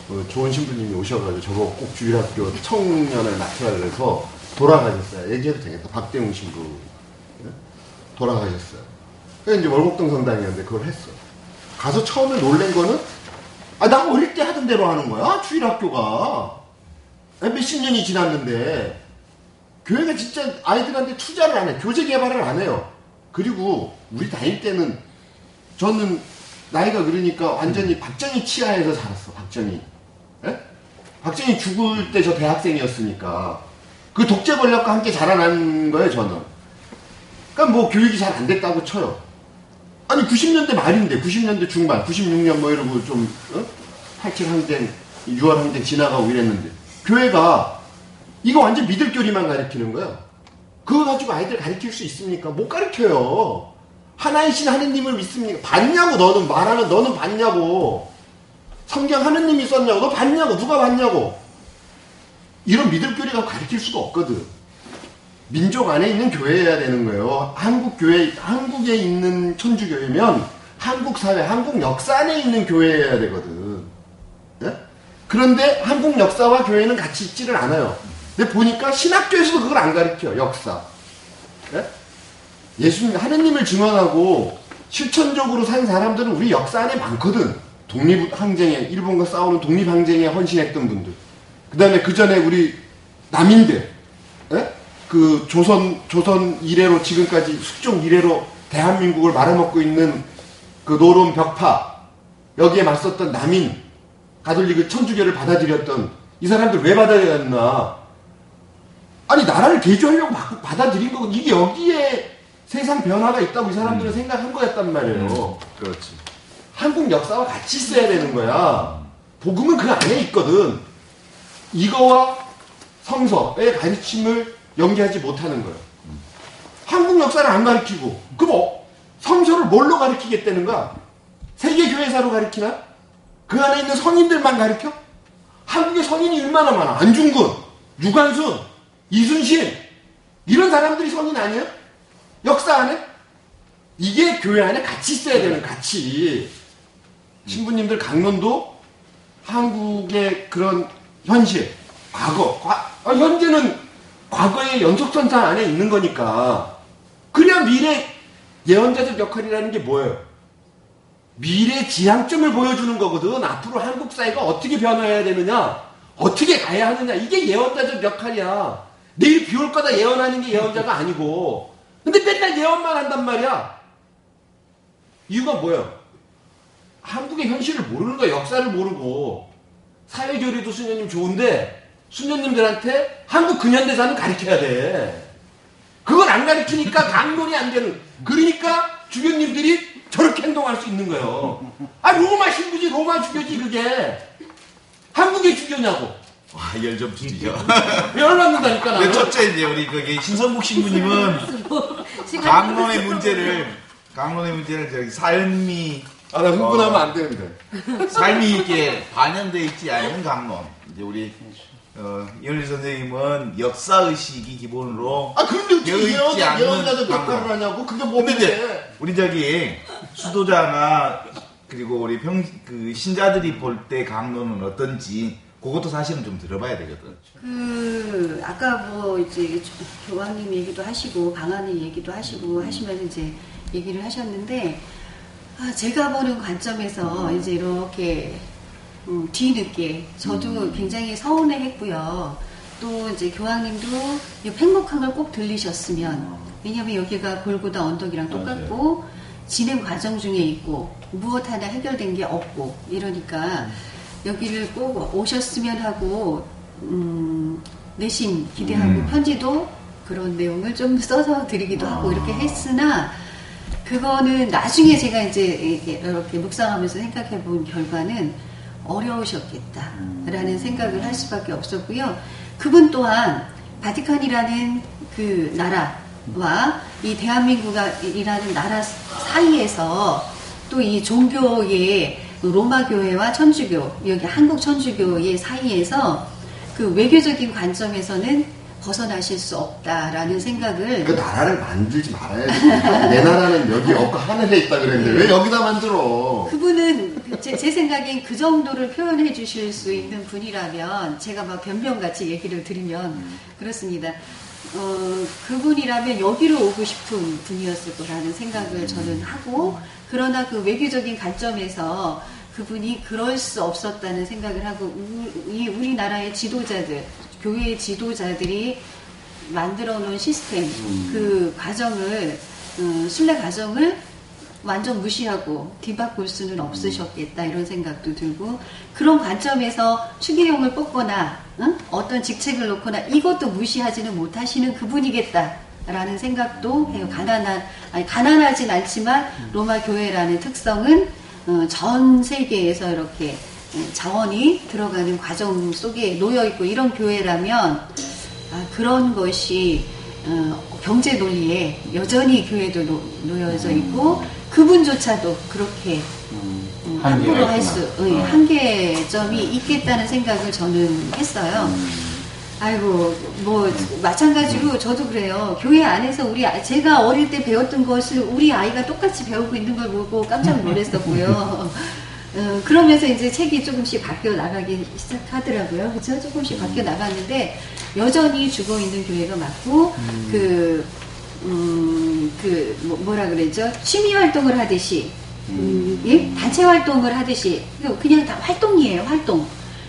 그 좋은 신부님이 오셔가지고 저거 꼭 주일학교 청년을 맡으라 그래서 돌아가셨어요. 얘기해도 되겠다. 박대웅 신부 예? 돌아가셨어요. 그래서 이제 월곡동 성당이었는데 그걸 했어. 가서 처음에 놀란 거는 아, 나 어릴 때 하던 대로 하는 거야. 주일 학교가. 몇십 년이 지났는데 교회가 진짜 아이들한테 투자를 안 해. 교재 개발을 안 해요. 그리고 우리 다닐 때는 저는 나이가 그러니까 완전히 박정희 치하에서 살았어. 박정희. 예? 박정희 죽을 때 저 대학생이었으니까 그 독재 권력과 함께 자라난 거예요. 저는. 그러니까 뭐 교육이 잘 안 됐다고 쳐요. 아니 90년대 말인데 90년대 중반 96년 뭐 이러고 좀 어? 87 항쟁 6월 항쟁 지나가고 이랬는데 교회가 이거 완전 믿을 교리만 가르치는 거야 그거 가지고 아이들 가르칠 수 있습니까? 못 가르쳐요 하나이신 하느님을 믿습니까? 봤냐고 너는 말하는 너는 봤냐고 성경 하느님이 썼냐고 너 봤냐고 누가 봤냐고 이런 믿을 교리가 가르칠 수가 없거든 민족 안에 있는 교회여야 되는 거예요. 한국 교회, 한국에 있는 천주교회면 한국 사회, 한국 역사 안에 있는 교회여야 되거든. 예? 그런데 한국 역사와 교회는 같이 있지를 않아요. 근데 보니까 신학교에서도 그걸 안 가르쳐, 역사. 예? 예수님, 하느님을 증언하고 실천적으로 산 사람들은 우리 역사 안에 많거든. 독립항쟁에, 일본과 싸우는 독립항쟁에 헌신했던 분들. 그 다음에 그 전에 우리 남인들, 예? 그 조선 조선 이래로 지금까지 숙종 이래로 대한민국을 말아먹고 있는 그 노론 벽파 여기에 맞섰던 남인 가톨릭 천주교를 받아들였던 이 사람들 왜 받아들였나? 아니 나라를 개조하려고 막 받아들인 거고 이게 여기에 세상 변화가 있다고 이 사람들은 생각한 거였단 말이에요. 그렇지. 한국 역사와 같이 있어야 되는 거야. 복음은 그 안에 있거든. 이거와 성서의 가르침을 연계하지 못하는 거예요. 한국 역사를 안 가르치고, 그럼 어, 성서를 뭘로 가르치겠다는가? 세계교회사로 가르치나? 그 안에 있는 성인들만 가르쳐? 한국에 성인이 얼마나 많아? 안중근, 유관순, 이순신, 이런 사람들이 성인 아니에요? 역사 안에? 이게 교회 안에 같이 있어야 되는 가치. 신부님들 강론도 한국의 그런 현실, 과거, 과- 아, 현재는 과거의 연속선상 안에 있는 거니까. 그래야 미래 예언자적 역할이라는 게 뭐예요? 미래 지향점을 보여주는 거거든. 앞으로 한국 사회가 어떻게 변화해야 되느냐, 어떻게 가야 하느냐. 이게 예언자적 역할이야. 내일 비 올 거다 예언하는 게 예언자가 아니고. 근데 맨날 예언만 한단 말이야. 이유가 뭐예요? 한국의 현실을 모르는 거야. 역사를 모르고. 사회교류도 수녀님 좋은데, 수녀님들한테 한국 근현대사는 가르쳐야 돼. 그걸 안 가르치니까 강론이 안 되는. 그러니까 주교님들이 저렇게 행동할 수 있는 거예요. 아, 로마 신부지, 로마 주교지, 그게. 한국의 주교냐고. 와, 열 좀 주시죠. 열받는다니까, 나는. 첫째 이제 우리 거기 신성국 신부님은 강론의 문제를 강론의 문제를 저기 삶이 아, 나 흥분하면 안 되는데. 삶이 이렇게 반영돼 있지 않은 강론. 이제 우리 어, 이현리 선생님은 역사 의식이 기본으로 아, 그런데 어떻게 예언자적 역할을 강론. 하냐고? 그게 뭔데? 우리 저기 수도자나 그리고 우리 평 그 신자들이 볼 때 강론은 어떤지 그것도 사실은 좀 들어봐야 되거든. 그 아까 뭐 이제 교황님 얘기도 하시고 방안의 얘기도 하시고 하시면서 이제 얘기를 하셨는데 아, 제가 보는 관점에서 이제 이렇게 음, 뒤늦게. 저도 굉장히 서운해했고요. 또 이제 교황님도 이 팽목항을 꼭 들리셨으면 왜냐하면 여기가 골고다 언덕이랑 똑같고 진행 과정 중에 있고 무엇 하나 해결된 게 없고 이러니까 여기를 꼭 오셨으면 하고 음, 내심 기대하고 편지도 그런 내용을 좀 써서 드리기도 하고 이렇게 했으나 그거는 나중에 제가 이제 이렇게 묵상하면서 생각해 본 결과는 어려우셨겠다라는 생각을 할 수밖에 없었고요. 그분 또한 바티칸이라는 그 나라와 이 대한민국이라는 나라 사이에서 또 이 종교의 로마 교회와 천주교 여기 한국 천주교의 사이에서 그 외교적인 관점에서는 벗어나실 수 없다라는 생각을 그 나라를 만들지 말아야 돼. 내 나라는 여기 없고 하늘에 있다 그랬는데 왜 여기다 만들어? 그분은 그 제, 제 생각엔 그 정도를 표현해 주실 수 있는 분이라면 제가 막 변명같이 얘기를 드리면 그렇습니다. 어, 그분이라면 여기로 오고 싶은 분이었을 거라는 생각을 저는 하고 그러나 그 외교적인 관점에서 그분이 그럴 수 없었다는 생각을 하고 우- 이 우리나라의 지도자들 교회의 지도자들이 만들어 놓은 시스템 그 과정을 어, 순례 과정을 완전 무시하고 뒤바꿀 수는 없으셨겠다 이런 생각도 들고 그런 관점에서 추기용을 뽑거나 응? 어떤 직책을 놓거나 이것도 무시하지는 못하시는 그분이겠다라는 생각도 해요. 가난한 아니 가난하진 않지만 로마 교회라는 특성은 어, 전 세계에서 이렇게 어, 자원이 들어가는 과정 속에 놓여 있고 이런 교회라면 아, 그런 것이 어, 경제 논리에 여전히 교회도 놓, 놓여져 있고 그분조차도 그렇게 음, 한계가 함부로 할. 수, 응, 어. 한계점이 있겠다는 생각을 저는 했어요. 아이고, 뭐, 마찬가지로 저도 그래요. 교회 안에서 우리, 아- 제가 어릴 때 배웠던 것을 우리 아이가 똑같이 배우고 있는 걸 보고 깜짝 놀랐었고요. 어, 그러면서 이제 책이 조금씩 바뀌어 나가기 시작하더라고요. 그쵸? 조금씩 바뀌어 나갔는데, 여전히 죽어 있는 교회가 맞고, 그, 음, 그, 뭐, 뭐라 그러죠? 취미 활동을 하듯이, 음, 예? 단체 활동을 하듯이, 그냥- 그냥 다 활동이에요, 활동.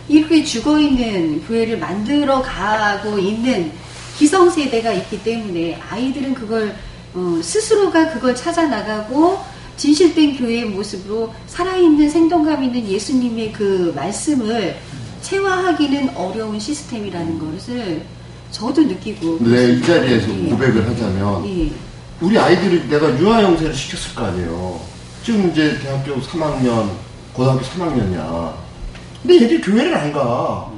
이렇게 죽어 있는 교회를 만들어 가고 있는 기성세대가 있기 때문에 아이들은 그걸, 어, 스스로가 그걸 찾아 나가고, 진실된 교회의 모습으로 살아있는 생동감 있는 예수님의 그 말씀을 체화하기는 어려운 시스템이라는 것을 저도 느끼고. 근데 이 자리에서 예. 고백을 하자면 예. 우리 아이들을 내가 유아영세를 시켰을 거 아니에요. 지금 이제 대학교 3학년, 고등학교 3학년이야. 근데 얘들이 교회를 안 가.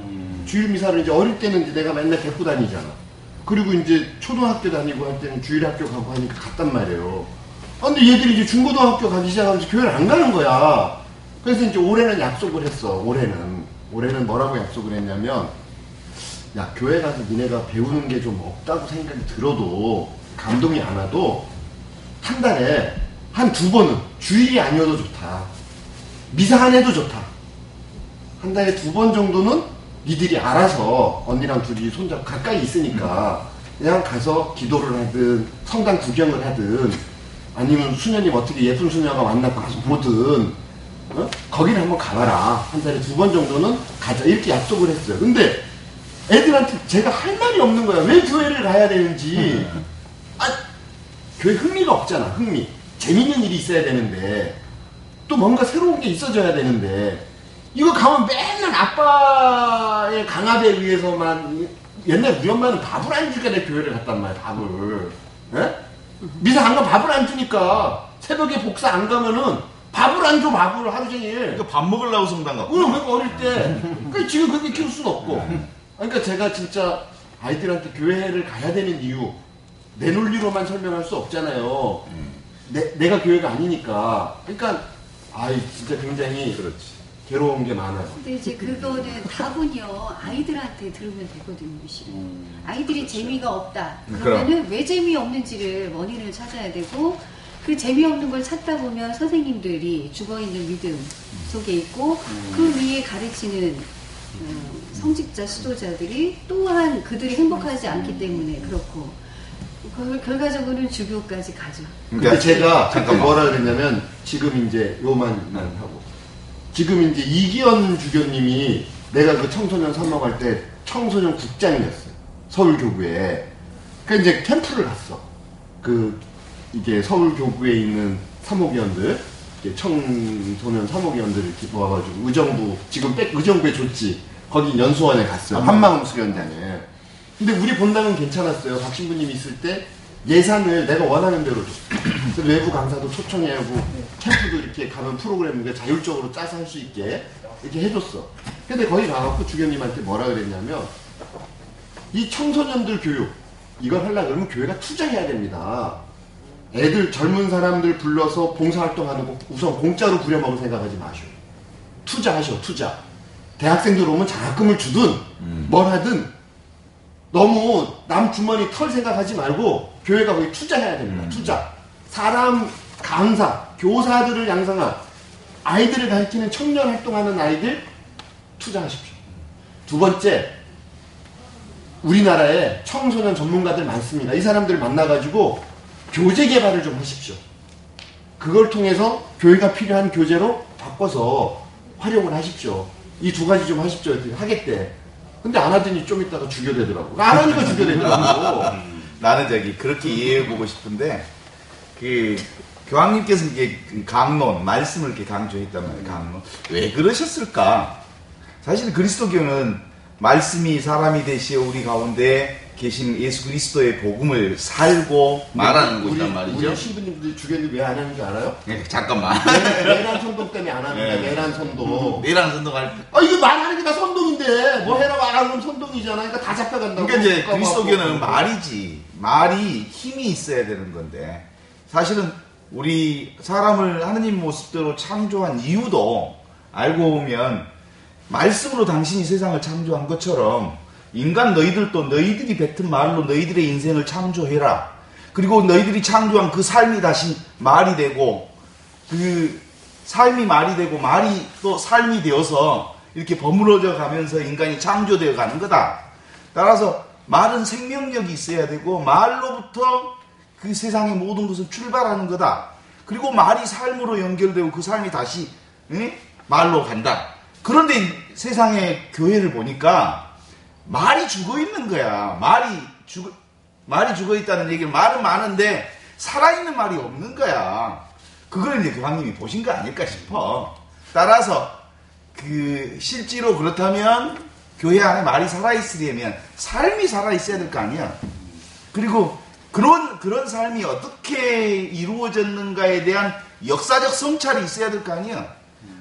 주일 미사를 이제 어릴 때는 이제 내가 맨날 데리고 다니잖아. 그리고 이제 초등학교 다니고 할 때는 주일 학교 가고 하니까 갔단 말이에요. 아, 근데 얘들이 이제 중고등학교 가기 시작하면서 교회를 안 가는 거야. 그래서 이제 올해는 약속을 했어. 올해는. 올해는 뭐라고 약속을 했냐면, 야, 교회 가서 니네가 배우는 게 좀 없다고 생각이 들어도, 감동이 안 와도, 한 달에 한 두 번은, 주일이 아니어도 좋다. 미사 안 해도 좋다. 한 달에 두 번 정도는 니들이 알아서 언니랑 둘이 손잡고 가까이 있으니까 그냥 가서 기도를 하든 성당 구경을 하든 아니면 수녀님 어떻게 예쁜 수녀가 만나고 가서 보든 어? 거기를 한번 가봐라 한 달에 두 번 정도는 가자 이렇게 약속을 했어요 근데 애들한테 제가 할 말이 없는 거야 왜 교회를 가야 되는지 아 교회 흥미가 없잖아 흥미 재밌는 일이 있어야 되는데 또 뭔가 새로운 게 있어져야 되는데 이거 가면 맨날 아빠의 강압에 의해서만 옛날 우리 엄마는 밥을 안 주니까 내 교회를 갔단 말이야 밥을 예? 미사 안 가면 밥을 안 주니까 새벽에 복사 안 가면은 밥을 안 줘 밥을 하루 종일 그러니까 밥 먹으려고 성당 가고. 응, 그러니까 어릴 때. 그러니까 지금 그렇게 키울 수는 없고. 그러니까 제가 진짜 아이들한테 교회를 가야 되는 이유, 내 논리로만 설명할 수 없잖아요. 내, 내가 교회가 아니니까. 그러니까, 아이, 진짜 굉장히 그렇지. 괴로운 게 많아요. 근데 이제 그거는 답은요 아이들한테 들으면 되거든요 실은 아이들이 재미가 없다 음, 그러면은 왜 재미 없는지를 원인을 찾아야 되고 그 재미없는 걸 찾다 보면 선생님들이 죽어 있는 믿음 속에 있고 그 위에 가르치는 어, 성직자 수도자들이 또한 그들이 행복하지 않기 때문에 그렇고 그 결과적으로는 주교까지 가죠 근데 제가 잠깐만. 뭐라 그랬냐면, 지금 이제 요만만 하고. 지금 이제 이기현 주교님이 내가 그 청소년 선먹할 때 청소년 국장이었어요. 서울교구에. 그 이제 캠프를 갔어. 그, 이게 서울교구에 있는 사목위원들, 청소년 사목위원들 이렇게 모아가지고 의정부, 지금 백 의정부에 줬지. 거기 연수원에 갔어요. 한마음 수련장에. 근데 우리 본당은 괜찮았어요. 박 신부님 있을 때 예산을 내가 원하는 대로 줬어. 외부 강사도 초청해하고 캠프도 이렇게 가면 프로그램을 자율적으로 짜서 할 수 있게 이렇게 해줬어. 근데 거기 가갖고 주교님한테 뭐라 그랬냐면 이 청소년들 교육 이걸 하려고 그러면 교회가 투자해야 됩니다. 애들 젊은 사람들 불러서 봉사활동하는 거 우선 공짜로 부려먹을 생각하지 마시오. 투자하셔 투자. 대학생들 오면 장학금을 주든 뭘 하든 너무 남 주머니 털 생각하지 말고 교회가 거기 투자해야 됩니다. 투자. 사람 강사, 교사들을 양성한 아이들을 가르치는 청년 활동하는 아이들 투자하십시오. 두 번째, 우리나라에 청소년 전문가들 많습니다. 이 사람들 만나가지고 교재 개발을 좀 하십시오. 그걸 통해서 교회가 필요한 교재로 바꿔서 활용을 하십시오. 이 두 가지 좀 하십시오. 하겠대. 근데 안 하더니 좀 있다가 죽여대더라고. 안 하니까 죽여대더라고. 나는 저기 그렇게 이해해보고 싶은데 그 교황님께서 이게 그 강론 말씀을 이렇게 강조했단 말이에요. 강론 왜 그러셨을까? 사실 그리스도교는 말씀이 사람이 되시어 우리 가운데 계신 예수 그리스도의 복음을 살고 말하는 곳이란 말이죠. 우리 신부님들 주교님 왜안 하는 줄 알아요? 네, 잠깐만. 내- 내란 선동 때문에 안 합니다. 네. 내란 선동. 내랑 선동 할 때. 아 이거 말하는 게 다 선동인데 뭐 해라 와 그러면 선동이잖아. 그러니까 다 잡혀간다고. 그러니까 이제 국가가 그리스도교는 갖고. 말이지. 말이 힘이 있어야 되는 건데 사실은 우리 사람을 하느님 모습대로 창조한 이유도 알고 보면 말씀으로 당신이 세상을 창조한 것처럼 인간 너희들도 너희들이 뱉은 말로 너희들의 인생을 창조해라. 그리고 너희들이 창조한 그 삶이 다시 말이 되고 그 삶이 말이 되고 말이 또 삶이 되어서 이렇게 버무러져 가면서 인간이 창조되어 가는 거다. 따라서 말은 생명력이 있어야 되고 말로부터 그 세상의 모든 것은 출발하는 거다. 그리고 말이 삶으로 연결되고 그 삶이 다시 응? 말로 간다. 그런데 세상의 교회를 보니까 말이 죽어 있는 거야. 말이 죽어 말이 죽어 있다는 얘기는 말은 많은데 살아있는 말이 없는 거야. 그걸 이제 교황님이 보신 거 아닐까 싶어. 따라서 그 실제로 그렇다면 교회 안에 말이 살아있으려면 삶이 살아있어야 될 거 아니야. 그리고 그런 그런 삶이 어떻게 이루어졌는가에 대한 역사적 성찰이 있어야 될 거 아니야.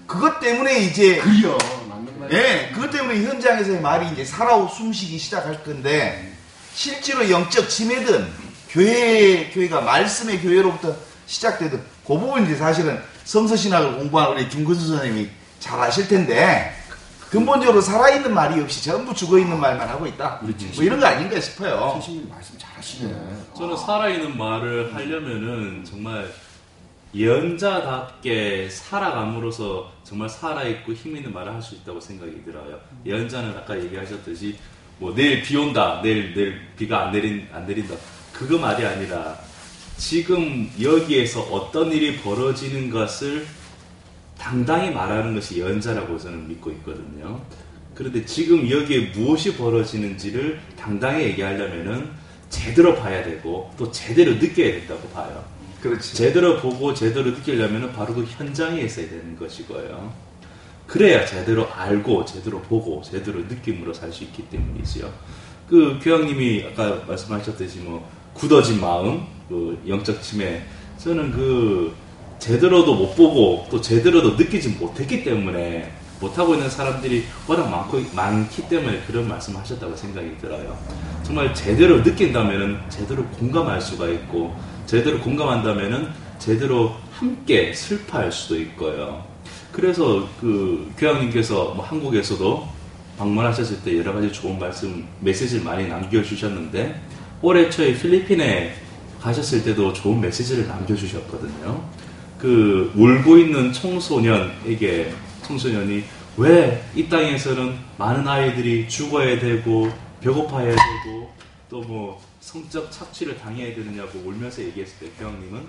그것 때문에 이제 그려. 예, 그것 때문에 현장에서의 말이 이제 살아 숨쉬기 시작할 건데 실제로 영적 침해든 교회 교회가 말씀의 교회로부터 시작되든 그 부분 이제 사실은 성서 신학을 공부한 우리 김근수 선생님이 잘 아실 텐데 근본적으로 살아있는 말이 없이 전부 죽어 있는 말만 하고 있다. 뭐 이런 거 아닌가 싶어요. 선생님 말씀 잘하시네. 저는 살아있는 말을 하려면은 정말 예언자답게 살아감으로써 정말 살아있고 힘있는 말을 할 수 있다고 생각이 들어요. 예언자는 아까 얘기하셨듯이 뭐 내일 비 온다, 내일 내일 비가 안 내린 안 내린다. 그거 말이 아니라 지금 여기에서 어떤 일이 벌어지는 것을 당당히 말하는 것이 예언자라고 저는 믿고 있거든요. 그런데 지금 여기에 무엇이 벌어지는지를 당당히 얘기하려면은 제대로 봐야 되고 또 제대로 느껴야 된다고 봐요. 그렇지. 제대로 보고 제대로 느끼려면 바로 그 현장에 있어야 되는 것이고요. 그래야 제대로 알고 제대로 보고 제대로 느낌으로 살 수 있기 때문이지요. 그 교황님이 아까 말씀하셨듯이 뭐 굳어진 마음, 그 영적 침해, 저는 그 제대로도 못 보고 또 제대로도 느끼지 못했기 때문에 못하고 있는 사람들이 워낙 많고, 많기 때문에 그런 말씀을 하셨다고 생각이 들어요. 정말 제대로 느낀다면은 제대로 공감할 수가 있고, 제대로 공감한다면은 제대로 함께 슬퍼할 수도 있고요. 그래서 그 교황님께서 뭐 한국에서도 방문하셨을 때 여러 가지 좋은 말씀, 메시지를 많이 남겨주셨는데, 올해 초에 필리핀에 가셨을 때도 좋은 메시지를 남겨주셨거든요. 그 울고 있는 청소년에게 청소년이 왜 이 땅에서는 많은 아이들이 죽어야 되고 배고파야 되고 또뭐 성적 착취를 당해야 되느냐고 울면서 얘기했을 때 교황님은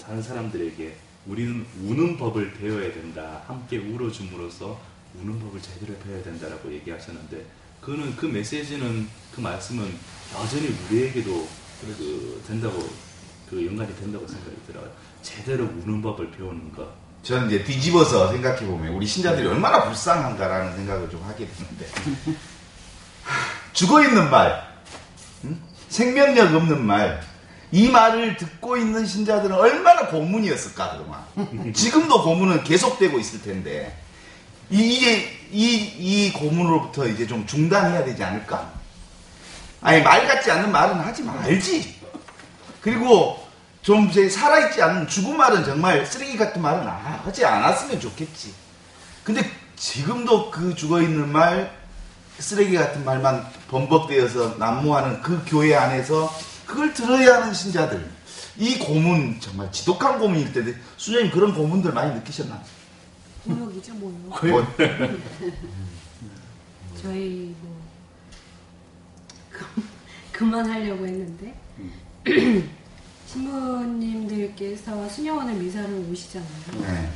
다른 사람들에게 우리는 우는 법을 배워야 된다. 함께 울어줌으로써 우는 법을 제대로 배워야 된다라고 얘기하셨는데 그는 그 메시지는 그 말씀은 여전히 우리에게도 그 된다고 그 연관이 된다고 생각이 들어요. 제대로 우는 법을 배우는 것. 저는 이제 뒤집어서 생각해 보면 우리 신자들이 얼마나 불쌍한가라는 생각을 좀 하게 되는데 죽어 있는 말, 응? 생명력 없는 말, 이 말을 듣고 있는 신자들은 얼마나 고문이었을까 그동안. 지금도 고문은 계속되고 있을 텐데 이, 이게 이, 이 고문으로부터 이제 좀 중단해야 되지 않을까? 아니 말 같지 않는 말은 하지 말지. 그리고 좀 이제 살아있지 않은 죽은 말은 정말 쓰레기 같은 말은 아, 하지 않았으면 좋겠지. 근데 지금도 그 죽어 있는 말 쓰레기 같은 말만 번복되어서 난무하는 그 교회 안에서 그걸 들어야 하는 신자들. 이 고문 정말 지독한 고문일 텐데 수녀님 그런 고문들 많이 느끼셨나? 모욕이죠 모욕. 뭐, 저희 뭐 그- 그만하려고 했는데 신부님들께서 수녀원의 미사를 오시잖아요. 네.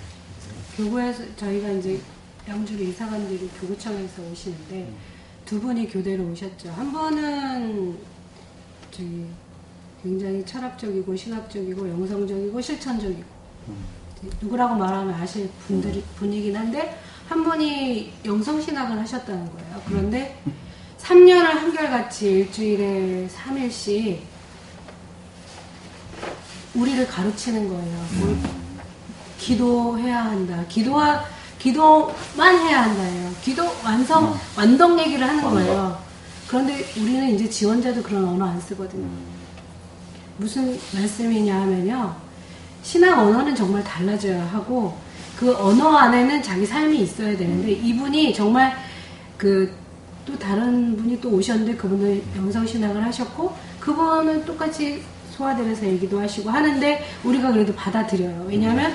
교구에서 저희가 이제 양주로 이사 간 뒤로 교구청에서 오시는데 두 분이 교대로 오셨죠. 한 분은 저기 굉장히 철학적이고 신학적이고 영성적이고 실천적이고 누구라고 말하면 아실 분들이 분이긴 한데 한 분이 영성 신학을 하셨다는 거예요. 그런데 3년을 한결같이 일주일에 3일씩 우리를 가르치는 거예요. 뭘 기도해야 한다. 기도와 기도만 해야 한다예요. 기도 완성 완덕 얘기를 하는 거예요. 그런데 우리는 이제 지원자도 그런 언어 안 쓰거든요. 무슨 말씀이냐 하면요. 신앙 언어는 정말 달라져야 하고 그 언어 안에는 자기 삶이 있어야 되는데 이분이 정말 그 또 다른 분이 또 오셨는데 그분은 영성신학을 하셨고 그분은 똑같이 소아들에서 얘기도 하시고 하는데 우리가 그래도 받아들여요. 왜냐하면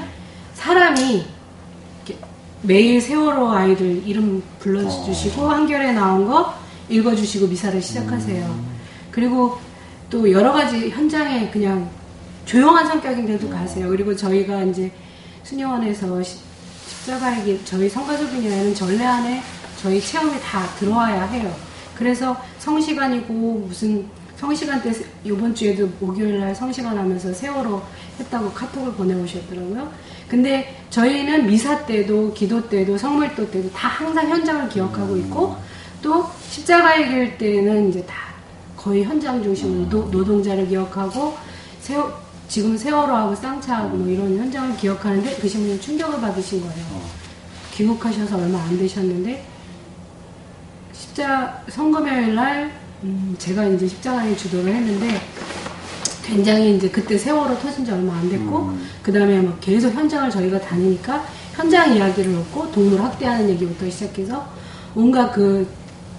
사람이 이렇게 매일 세월호 아이들 이름 불러주시고 한결에 나온 거 읽어주시고 미사를 시작하세요. 그리고 또 여러 가지 현장에 그냥 조용한 성격인데도 가세요. 그리고 저희가 이제 수녀원에서 시- 십자가에게 저희 성가족인이라는 전례 안에 저희 체험이 다 들어와야 해요. 그래서 성시간이고 무슨 성시간 때 세- 이번 주에도 목요일 날 성시간 하면서 세월호 했다고 카톡을 보내오셨더라고요. 근데 저희는 미사 때도 기도 때도 성물도 때도 다 항상 현장을 기억하고 있고 또 십자가의 길 때는 이제 다 거의 현장 중심으로 노, 노동자를 기억하고 세월, 지금 세월호하고 쌍차하고 뭐 이런 현장을 기억하는데 그 신부님 충격을 받으신 거예요. 귀국하셔서 얼마 안 되셨는데 십자 성금요일 날 음, 제가 이제 십자가에 주도를 했는데 굉장히 이제 그때 세월호 터진 지 얼마 안 됐고 그 다음에 막 계속 현장을 저희가 다니니까 현장 이야기를 얻고 동물 학대하는 얘기부터 시작해서 온갖 그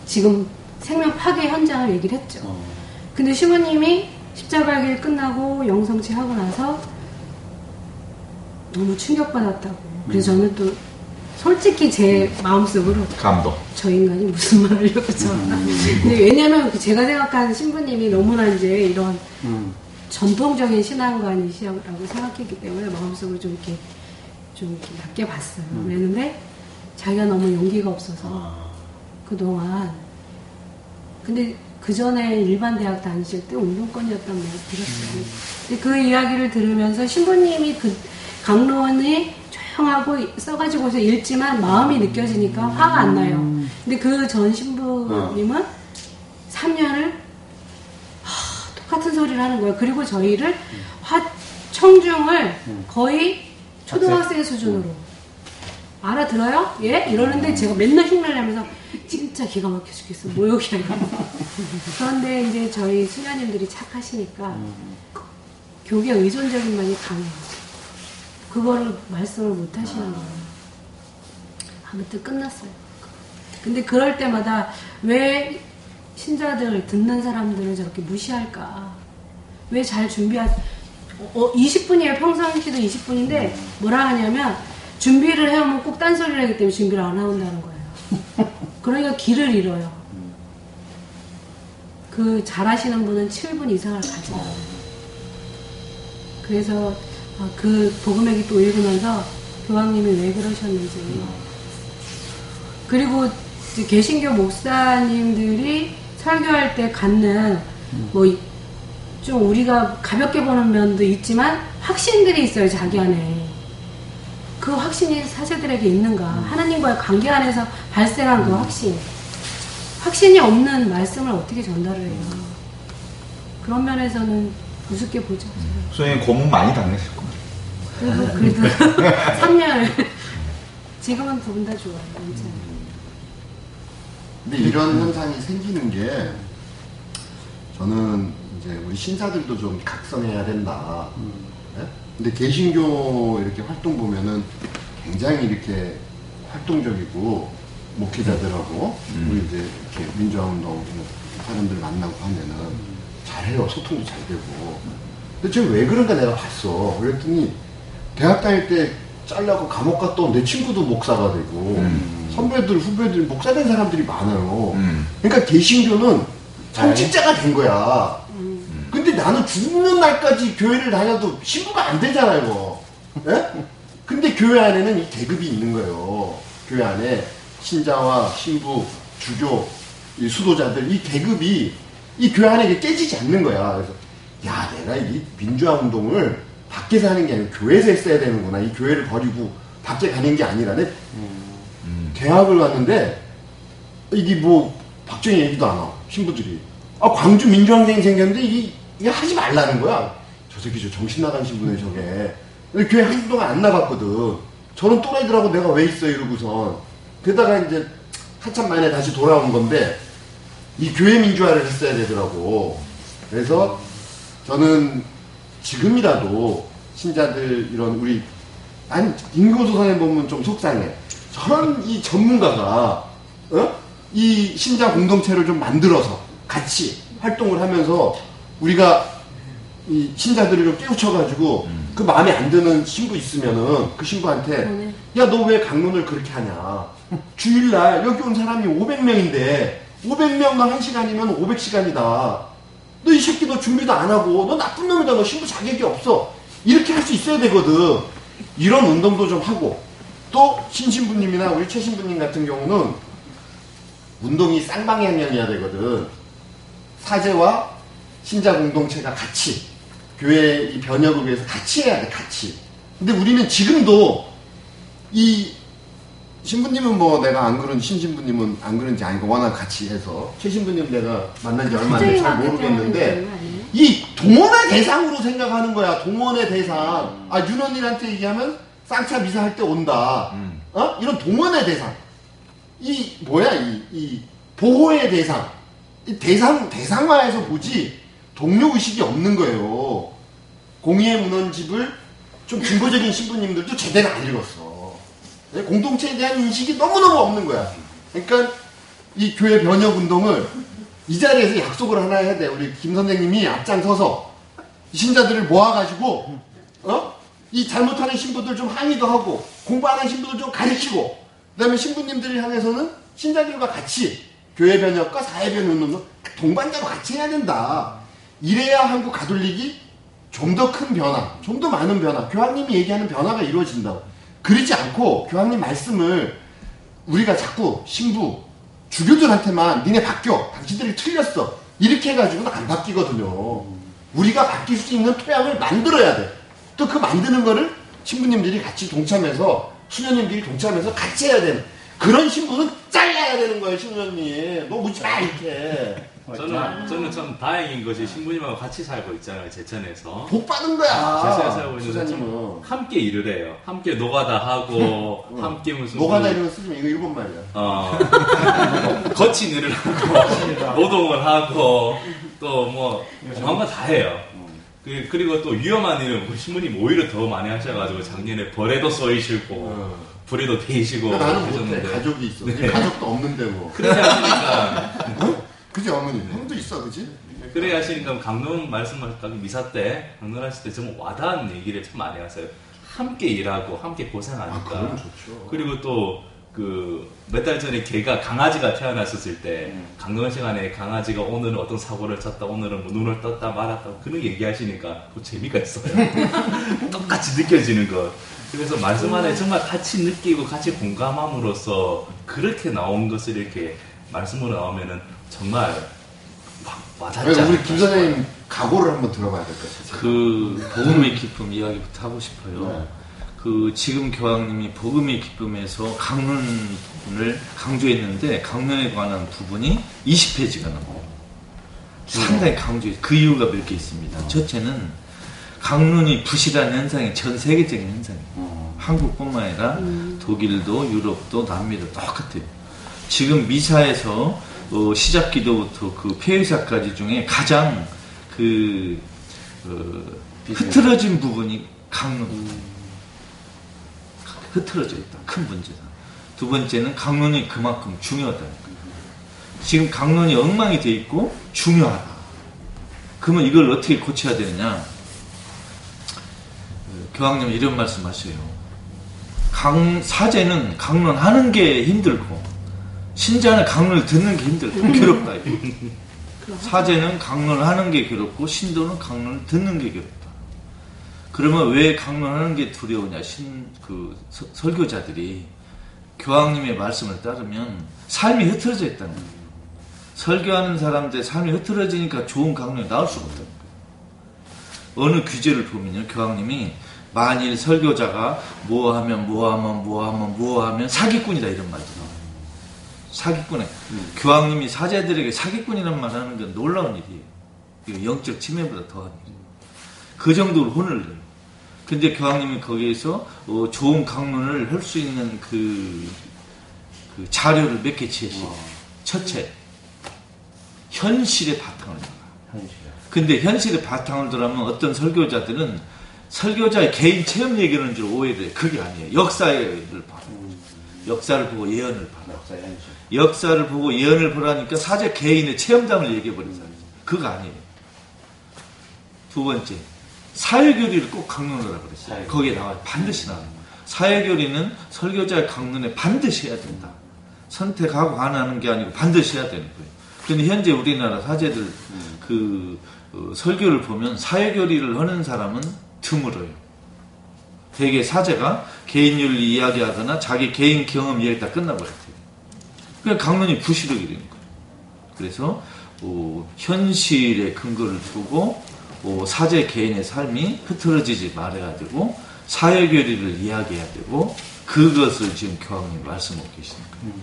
지금 생명 파괴 현장을 얘기를 했죠. 근데 시부님이 십자가 길 끝나고 영성치 하고 나서 너무 충격받았다고. 그래서 저는 또 솔직히 제 마음속으로 감독. 저 인간이 무슨 말을 하려고 저. 근데 왜냐면 그 제가 생각하는 신부님이 너무나 이제 이런 전통적인 신앙관이시라고 생각했기 때문에 마음속으로 좀 이렇게 좀 이렇게 낮게 봤어요. 그랬는데 자기가 너무 용기가 없어서 그동안. 근데 그 전에 일반 대학 다니실 때 운동권이었단 말을 들었어요. 근데 그 이야기를 들으면서 신부님이 그 강론이 조용하고 써가지고서 읽지만 마음이 느껴지니까 화가 안 나요. 근데 그 전 신부님은 3년을 똑 같은 소리를 하는 거예요. 그리고 저희를 화, 청중을 거의 초등학생 수준으로 알아들어요? 예? 이러는데 제가 맨날 흉내를 내면서 진짜 기가 막혀 죽겠어. 모욕이야. 이거. 그런데 이제 저희 수녀님들이 착하시니까 교계 의존적인 면이 강해요. 그거를 말씀을 못 하시는 거예요. 아무튼 끝났어요. 근데 그럴 때마다 왜 신자들 듣는 사람들을 저렇게 무시할까? 왜 잘 준비하, 어, 20분이에요. 평상시도 20분인데 뭐라 하냐면 준비를 해오면 꼭 딴소리를 하기 때문에 준비를 안 한다는 거예요. 그러니까 길을 잃어요. 그 잘하시는 분은 7분 이상을 가져요. 그래서 아, 그 복음액이 또 읽으면서 교황님이 왜 그러셨는지 그리고 개신교 목사님들이 설교할 때 갖는 뭐 좀 우리가 가볍게 보는 면도 있지만 확신들이 있어요 자기 안에. 그 확신이 사제들에게 있는가? 하나님과의 관계 안에서 발생한 그 확신. 확신이 없는 말씀을 어떻게 전달을 해요? 그런 면에서는 우습게 보죠. 수녀님 고문 많이 당하셨구나. 그래도 그래도 3년을. 지금은 두 분 다 좋아요 괜찮아요 근데 이런 현상이 생기는 게 저는 이제 우리 신사들도 좀 각성해야 된다. 네? 근데 개신교 이렇게 활동 보면은 굉장히 이렇게 활동적이고 목회자들하고 그리고 이제 이렇게 민주화운동 사람들 만나고 하면은 잘해요. 소통도 잘 되고. 근데 쟤왜 그런가 내가 봤어. 그랬더니 대학 다닐 때 잘라고 감옥 온내 친구도 목사가 되고 선배들 후배들 목사 된 사람들이 많아요. 음. 그러니까 개신교는 성직자가 된 거야. 근데 나는 죽는 날까지 교회를 다녀도 신부가 안 되잖아요. 예? 근데 교회 안에는 이 계급이 있는 거예요. 교회 안에 신자와 신부, 주교, 이 수도자들 이 계급이 이 교회 안에 깨지지 않는 거야. 그래서 야 내가 이 민주화 운동을 밖에서 하는 게 아니고 교회에서 했어야 되는구나. 이 교회를 버리고 밖에 가는 게 아니라 내 대학을 갔는데 이게 뭐 박정희 얘기도 안 하고 신부들이. 아 광주 민주항쟁이 생겼는데 이게, 이게 하지 말라는 거야. 저 새끼 저 정신 나간 신부네 저게. 근데 교회 한두 동안 안 나갔거든. 저는 또라이들하고 내가 왜 있어 이러고선. 게다가 이제 한참 만에 다시 돌아온 건데 이 교회 민주화를 했어야 되더라고. 그래서 저는 지금이라도 신자들 이런 우리 아니 인고소선에 보면 좀 속상해. 저런 이 전문가가 어? 이 신자 공동체를 좀 만들어서 같이 활동을 하면서 우리가 이 신자들을 좀 깨우쳐가지고 그 마음에 안 드는 신부 있으면은 그 신부한테 네. 야너 왜 강론을 그렇게 하냐? 주일날 여기 온 사람이 500명인데 500명 너 1시간이면 500시간이다. 너 이 새끼 너 준비도 안 하고 너 나쁜 놈이다. 너 신부 자격이 없어. 이렇게 할 수 있어야 되거든. 이런 운동도 좀 하고 또 신신부님이나 우리 최신부님 같은 경우는 운동이 쌍방향이어야 되거든 사제와 신자 공동체가 같이 교회 이 변혁을 위해서 같이 해야 돼 같이 근데 우리는 지금도 이 신부님은 뭐 내가 안 그런 신신부님은 안 그런지 아니고 워낙 같이 해서 최신부님 내가 만난 지 얼마 안돼잘 모르겠는데 이 동원의 대상으로 생각하는 거야. 동원의 대상. 아 윤원이한테 얘기하면 쌍차 미사 할 때 온다. 음. 어? 이런 동원의 대상. 이 뭐야 이, 이 보호의 대상. 이 대상 대상화해서 보지 동료 의식이 없는 거예요. 공의의 문헌집을 좀 진보적인 신부님들도 제대로 안 읽었어. 네, 공동체에 대한 인식이 너무너무 없는 거야. 그러니까 이 교회 변혁 운동을 이 자리에서 약속을 하나 해야 돼. 우리 김 선생님이 앞장서서 신자들을 모아가지고 어? 이 잘못하는 신부들 좀 항의도 하고 공부 안 한 신부들 좀 가르치고 그다음에 신부님들을 향해서는 신자들과 같이 교회 변혁과 사회 변혁 운동을 동반자로 같이 해야 된다. 이래야 한국 가톨릭이 좀 더 큰 변화, 좀 더 많은 변화, 교황님이 얘기하는 변화가 이루어진다. 그러지 않고 교황님 말씀을 우리가 자꾸 신부, 주교들한테만 니네 바뀌어. 당신들이 틀렸어. 이렇게 해가지고는 안 바뀌거든요. 우리가 바뀔 수 있는 토양을 만들어야 돼. 또 그 만드는 거를 신부님들이 같이 동참해서 수녀님들이 동참해서 같이 해야 되는 그런 신부는 잘라야 되는 거예요, 신부님. 너 묻지 마, 이렇게. 저는 저는 참 다행인 것이 신부님하고 같이 살고 있잖아요 제천에서 복 받은 거야. 제천에 살고 있는데 참. 함께 일을 해요. 함께 노가다 하고 함께 무슨 노가다 그- 이런 거 쓰지만 이거 일본 말이야. 어, 거친 일을 하고, 노동을 하고, 또 뭐, 거다 해요. 그, 그리고 또 위험한 일은 우리 신부님 오히려 더 많이 하셔가지고 작년에 벌에도 쏘이시고, 어. 불에도 데이시고, 그러니까 나는 못해. 가족이 있어. 네. 가족도 없는데 뭐. 그래 하시니까, 그지, 어머니? 형도 있어, 그지? 그래 하시니까 강론 말씀하셨다 미사 때, 강론하실 때 정말 와닿은 얘기를 참 많이 하세요. 함께 일하고, 함께 고생하니까. 아, 그럼 좋죠. 그리고 또, 그, 몇 달 전에 개가, 강아지가 태어났었을 때, 강론 시간에 강아지가 오늘은 어떤 사고를 쳤다, 오늘은 뭐 눈을 떴다 말았다, 그런 얘기하시니까 그 재미가 있어요. 똑같이 느껴지는 것. 그래서 말씀 안에 정말 같이 느끼고 같이 공감함으로써 그렇게 나온 것을 이렇게 말씀으로 나오면은 정말 확 와닿지 우리 않을까 김 싶어요. 선생님 각오를 한번 들어봐야 될 것 같아요. 그 복음의 기쁨 이야기부터 하고 싶어요. 네. 그 지금 교황님이 복음의 기쁨에서 강론을 강조했는데 강론에 관한 부분이 20페이지가 넘어요. 상당히 강조해. 그 이유가 몇 개 있습니다. 첫째는 강론이 부실한 현상이 전 세계적인 현상이에요. 한국뿐만 아니라 독일도 유럽도 남미도 똑같아요. 지금 미사에서 어, 시작 기도부터 그 폐의사까지 중에 가장 그 어, 흐트러진 부분이 강론. 흐트러져 있다. 큰 문제다. 두 번째는 강론이 그만큼 중요하다는 거예요. 지금 강론이 엉망이 돼 있고 중요하다. 그러면 이걸 어떻게 고쳐야 되느냐? 그 교황님 이런 말씀하세요. 강 사제는 강론하는 게 힘들고 신자는 강론을 듣는 게 힘들고 괴롭다. 사제는 강론하는 게 괴롭고 신도는 강론을 듣는 게 괴롭다. 그러면 왜 강론하는 게 두려우냐? 신그 설교자들이 교황님의 말씀을 따르면 삶이 흐트러져 있다는 거예요. 설교하는 사람들 삶이 흐트러지니까 좋은 강론이 나올 수가 없다는 거예요. 어느 규제를 보면요, 교황님이 만일 설교자가 뭐 하면 뭐 하면 뭐 하면 뭐 하면 사기꾼이다 이런 말이 나와요. 사기꾼에 교황님이 사제들에게 사기꾼이란 말 하는 건 놀라운 일이에요. 이거 영적 침해보다 더한 일이에요. 그 정도로 혼을 내요. 근데 교황님이 거기에서 어, 좋은 강론을 할 수 있는 그, 그 자료를 몇개 제시해요. 첫째, 현실의 바탕을 둬라. 현실. 근데 현실의 바탕을 두라면 어떤 설교자들은 설교자의 개인 체험 얘기하는 줄 오해돼요. 그게 아니에요. 역사를 봐. 역사를 보고 예언을 봐. 역사 현실. 역사를 보고 예언을 보라니까 사제 개인의 체험담을 얘기해버린 사람이죠. 그거 아니에요. 두 번째, 사회교리를 꼭 강론하라 그랬어요. 사회교리. 거기에 나와요. 반드시 나와요. 사회교리는 설교자의 강론에 반드시 해야 된다. 선택하고 안 하는 게 아니고 반드시 해야 되는 거예요. 그런데 현재 우리나라 사제들 그 어, 설교를 보면 사회교리를 하는 사람은 드물어요. 대개 사제가 개인윤리 이야기하거나 자기 개인 경험 이야기 다 끝나버렸대요. 그냥 강론이 부실하게 되는 거예요. 그래서 어, 현실에 근거를 두고 어, 사제 개인의 삶이 흐트러지지 말아야 되고 사회교리를 이야기해야 되고 그것을 지금 교황님 말씀하고 거예요.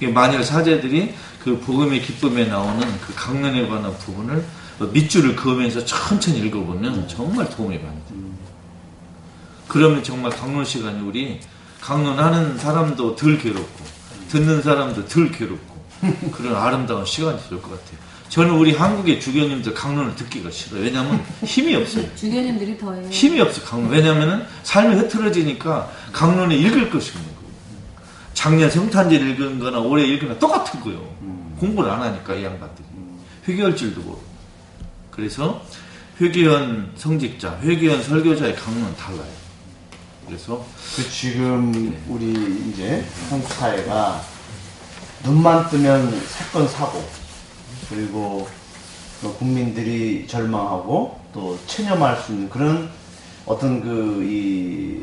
이게 만일 사제들이 그 복음의 기쁨에 나오는 그 강론에 관한 부분을 밑줄을 그으면서 천천히 읽어보면 정말 도움이 많이 돼요. 그러면 정말 강론 시간이 우리 강론하는 사람도 덜 괴롭고 듣는 사람도 덜 괴롭고 그런 아름다운 시간이 될 것 같아요. 저는 우리 한국의 주교님들 강론을 듣기가 싫어요. 왜냐하면 힘이 없어요. 주교님들이 더해요. 힘이 없어 강론. 왜냐하면은 삶이 흐트러지니까 강론을 읽을 것이 없는 거예요. 작년 성탄절 읽은 거나 올해 읽은 거나 똑같은 거예요. 공부를 안 하니까 이 양반들이. 회개할 줄도 모르고. 그래서 회개원 성직자, 회개원 설교자의 강론은 달라요. 그래서 그 지금 우리 이제 한국 사회가 눈만 뜨면 사건 사고 그리고 또 국민들이 절망하고 또 체념할 수 있는 그런 어떤 그 이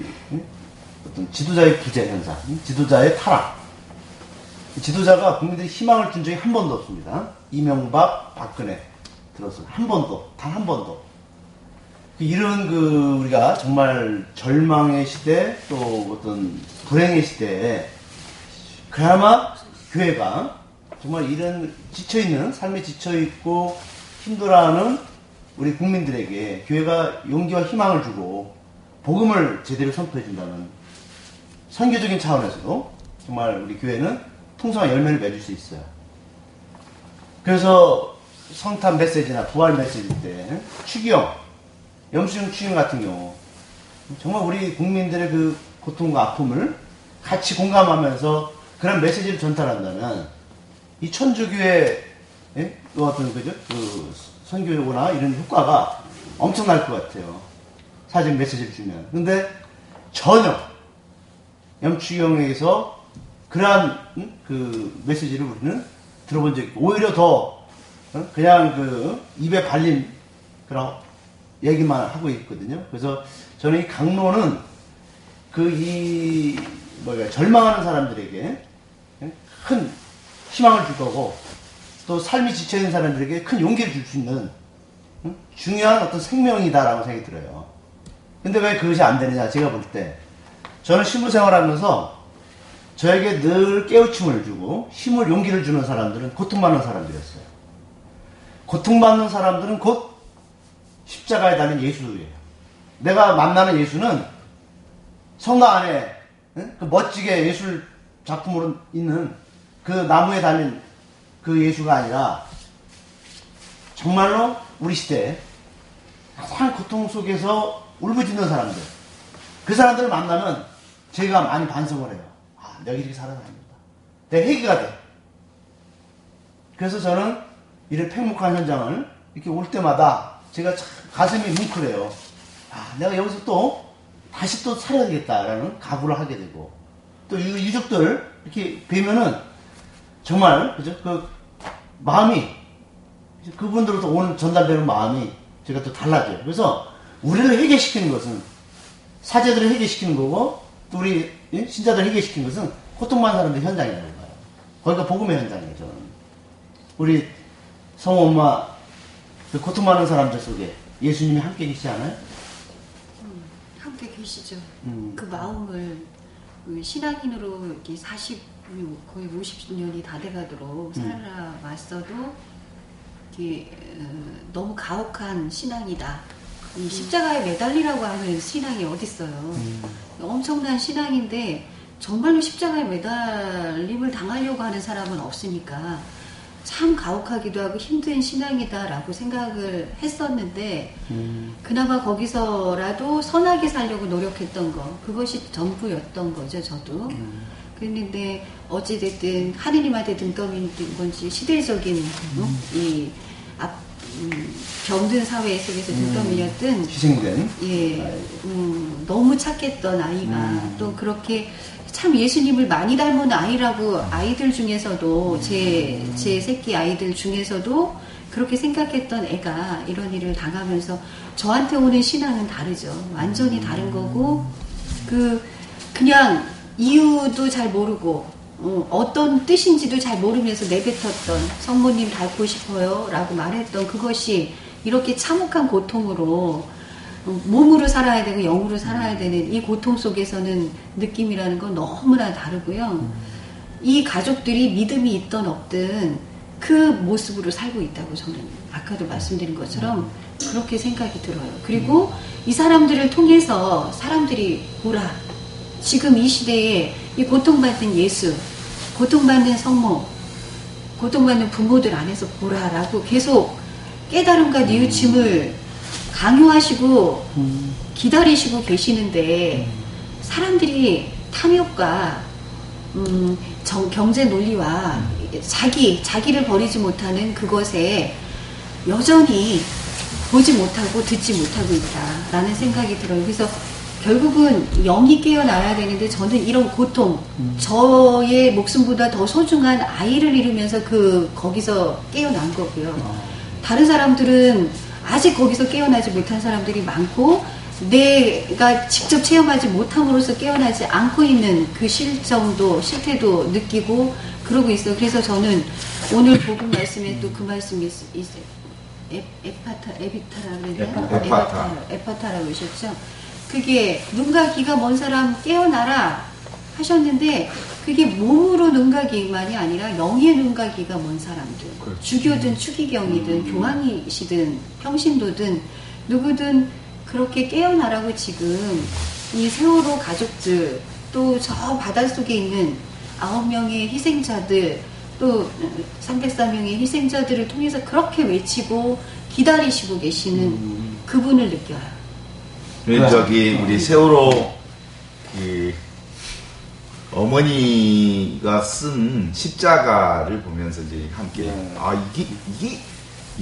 어떤 지도자의 부재 현상, 지도자의 타락. 지도자가 국민들이 희망을 준 적이 한 번도 없습니다. 이명박, 박근혜 들어서 한 번도 단 한 번도. 이런 그 우리가 정말 절망의 시대 또 어떤 불행의 시대에 그나마 교회가 정말 이런 지쳐있는 삶에 지쳐있고 힘들어하는 우리 국민들에게 교회가 용기와 희망을 주고 복음을 제대로 선포해 준다는 선교적인 차원에서도 정말 우리 교회는 풍성한 열매를 맺을 수 있어요. 그래서 성탄 메시지나 부활 메시지 때 추기형 영수증 추경 같은 경우 정말 우리 국민들의 그 고통과 아픔을 같이 공감하면서 그런 메시지를 전달한다면 이 천주교의 예? 그 어떤 그죠 그 선교나 이런 효과가 엄청날 것 같아요. 사진 메시지를 주면. 근데 전혀 영추경에서 그러한 음? 그 메시지를 우리는 들어본 적이 오히려 더 어? 그냥 그 입에 발린 그런 얘기만 하고 있거든요. 그래서 저는 이 강론은 그 이 뭐야 절망하는 사람들에게 큰 희망을 줄 거고 또 삶이 지쳐 있는 사람들에게 큰 용기를 줄 수 있는 응? 중요한 어떤 생명이다라고 생각이 들어요. 근데 왜 그것이 안 되느냐 제가 볼 때 저는 신부 생활하면서 저에게 늘 깨우침을 주고 힘을 용기를 주는 사람들은 고통받는 사람들이었어요. 고통받는 사람들은 곧 십자가에 달린 예수예요. 내가 만나는 예수는 성당 안에 응? 그 멋지게 예술 작품으로 있는 그 나무에 달린 그 예수가 아니라 정말로 우리 시대에 가장 고통 속에서 울부짖는 사람들 그 사람들을 만나면 제가 많이 반성을 해요. 아, 내가 이렇게 살아야 됩니다. 내 회개가 돼. 그래서 저는 이런 팽목한 현장을 이렇게 올 때마다 제가 참 가슴이 뭉클해요. 아, 내가 여기서 또 다시 또 살아야 되겠다라는 각오를 하게 되고 또이 유족들 이렇게 뵈면은 정말 그죠? 그 마음이 그분들로부터 오는 전달되는 마음이 제가 또 달라져요. 그래서 우리를 회개시키는 것은 사제들을 회개시키는 거고 또 우리 예? 신자들 회개시키는 것은 고통받는 사람들 현장이라고 봐요. 거기가 복음의 현장이에요. 저는. 우리 성호 엄마 그 고통받는 사람들 속에 예수님이 함께 계시지 않아요? 함께 계시죠. 음. 그 마음을 그 신앙인으로 이렇게 40 거의 50년이 다 돼가도록 살아왔어도 이게 어, 너무 가혹한 신앙이다. 이 십자가에 매달리라고 하는 신앙이 어딨어요. 엄청난 신앙인데 정말로 십자가에 매달림을 당하려고 하는 사람은 없으니까 참 가혹하기도 하고 힘든 신앙이다라고 생각을 했었는데 그나마 거기서라도 선하게 살려고 노력했던 거 그것이 전부였던 거죠 저도 그랬는데 어찌됐든 하느님한테 등떠민 건지 시대적인 어? 이 앞, 음, 병든 사회 속에서 등떠밀렸든 희생된 예, 음, 너무 착했던 아이가 음. 또 그렇게 참 예수님을 많이 닮은 아이라고 아이들 중에서도 제, 제 새끼 아이들 중에서도 그렇게 생각했던 애가 이런 일을 당하면서 저한테 오는 신앙은 다르죠. 완전히 다른 거고 그 그냥 이유도 잘 모르고 어, 어떤 뜻인지도 잘 모르면서 내뱉었던 성모님 닮고 싶어요 라고 말했던 그것이 이렇게 참혹한 고통으로 어, 몸으로 살아야 되고 영으로 살아야 되는 이 고통 속에서는 느낌이라는 건 너무나 다르고요. 이 가족들이 믿음이 있던 없든 그 모습으로 살고 있다고 저는 아까도 말씀드린 것처럼 그렇게 생각이 들어요. 그리고 이 사람들을 통해서 사람들이 보라. 지금 이 시대에 이 고통받는 예수, 고통받는 성모, 고통받는 부모들 안에서 보라라고 계속 깨달음과 뉘우침을 강요하시고 기다리시고 계시는데 사람들이 탐욕과 음, 정- 경제 논리와 자기 자기를 버리지 못하는 그것에 여전히 보지 못하고 듣지 못하고 있다라는 생각이 들어요. 그래서 결국은 영이 깨어나야 되는데 저는 이런 고통, 저의 목숨보다 더 소중한 아이를 잃으면서 그 거기서 깨어난 거고요. 다른 사람들은 아직 거기서 깨어나지 못한 사람들이 많고 내가 직접 체험하지 못함으로써 깨어나지 않고 있는 그 실정도 실태도 느끼고 그러고 있어요. 그래서 저는 오늘 복음 말씀에 또 그 말씀이 있, 있, 에, 에파타, 에비타라 그러나요? 에파타. 에파타라고 하셨죠. 그게 눈과 귀가 먼 사람 깨어나라 하셨는데 그게 몸으로 눈과 귀만이 아니라 영의 눈과 귀가 먼 사람들. 주교든 추기경이든 교황이시든 평신도든 누구든 그렇게 깨어나라고 지금 이 세월호 가족들 또 저 바닷속에 있는 아홉 명의 희생자들 또 304명의 희생자들을 통해서 그렇게 외치고 기다리시고 계시는 그분을 느껴요. 그 저기 우리 세월호 그 어머니가 쓴 십자가를 보면서 이제 함께 아 이게 이게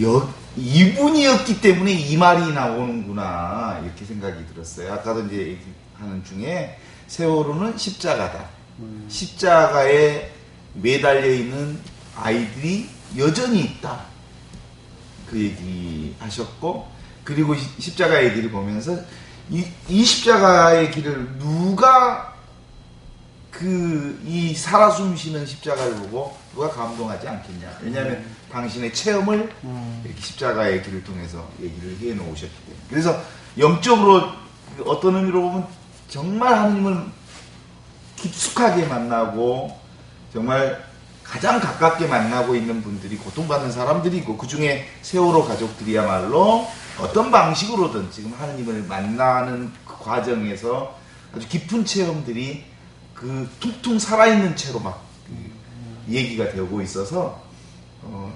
여, 이분이었기 때문에 이 말이 나오는구나 이렇게 생각이 들었어요. 아까도 이제 얘기하는 중에 세월호는 십자가다. 십자가에 매달려 있는 아이들이 여전히 있다. 그 얘기 하셨고 그리고 이 십자가의 길을 보면서 이, 이 십자가의 길을 누가 그 이 살아 숨쉬는 십자가를 보고 누가 감동하지 않겠냐? 왜냐하면 당신의 체험을 이렇게 십자가의 길을 통해서 얘기를 해 놓으셨기 때문에. 그래서 영적으로 어떤 의미로 보면 정말 하나님을 깊숙하게 만나고 정말 가장 가깝게 만나고 있는 분들이 고통받는 사람들이고 그 중에 세월호 가족들이야말로 어떤 방식으로든 지금 하나님을 만나는 그 과정에서 아주 깊은 체험들이 그 퉁퉁 살아있는 채로 막 그 얘기가 되고 있어서 어,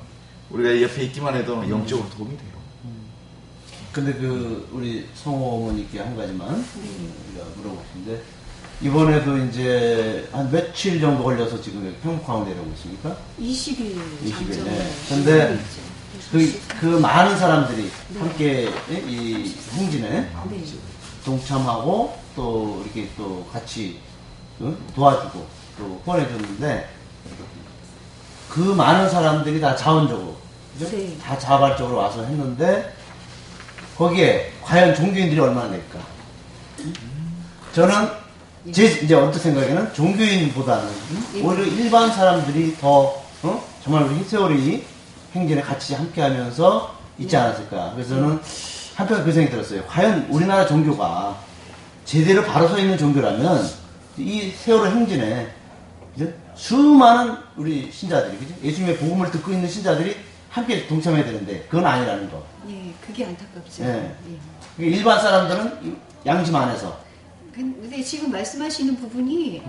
우리가 옆에 있기만 해도 영적으로 도움이 돼요. 근데 그 우리 성호 어머니께 한 가지만 우리가 물어보신데 이번에도 이제 한 며칠 정도 걸려서 지금 평목항 내려오고 있습니까? 20일 20일. 장정을 네. 근데 그, 그 많은 사람들이 네. 함께 이 행진에 네. 동참하고 또 이렇게 또 같이 어? 도와주고 또 후원해줬는데 그 많은 사람들이 다 자원적으로 그죠? 네. 다 자발적으로 와서 했는데 거기에 과연 종교인들이 얼마나 될까? 저는 제 이제 언뜻 생각에는 종교인보다는 예. 오히려 일반 사람들이 더 어? 정말 우리 세월이 행진에 같이 함께 하면서 있지 않았을까? 그래서 저는 한편 그 생각이 들었어요. 과연 우리나라 종교가 제대로 바로 서 있는 종교라면 이 세월호 행진에? 수많은 우리 신자들이 그죠? 예수님의 복음을 듣고 있는 신자들이 함께 동참해야 되는데 그건 아니라는 거. 예, 그게 안타깝죠. 예. 예. 그러니까 일반 사람들은 양심 안에서 근데 지금 말씀하시는 부분이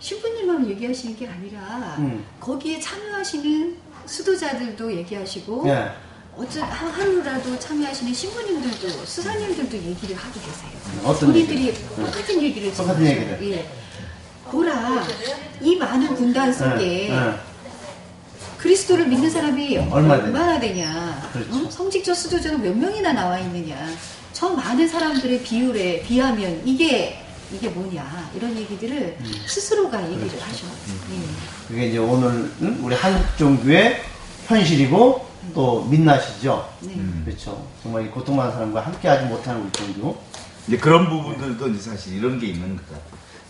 신부님만 얘기하시는 게 아니라 음. 거기에 참여하시는 수도자들도 얘기하시고 예. 어쩌 하- 하루라도 참여하시는 신부님들도 수사님들도 얘기를 하고 계세요. 어떤 본인들이 얘기를? 똑같은 얘기를 지금 똑같은. 얘기를. 예. 보라 이 많은 군단 속에 예, 예. 그리스도를 믿는 사람이 얼마나 얼마나, 되냐? 그렇죠. 어? 성직자 수도자는 몇 명이나 나와 있느냐? 저 많은 사람들의 비율에 비하면 이게 이게 뭐냐? 이런 얘기들을 음. 스스로가 얘기를 그렇죠. 하셔. 그게 이제 오늘은 우리 한국 종교의 현실이고 또 민낯이죠. 네. 그렇죠. 정말 이 고통 많은 사람과 함께하지 못하는 우리 종교. 이제 그런 부분들도 이제 사실 이런 게 있는 것 같아요.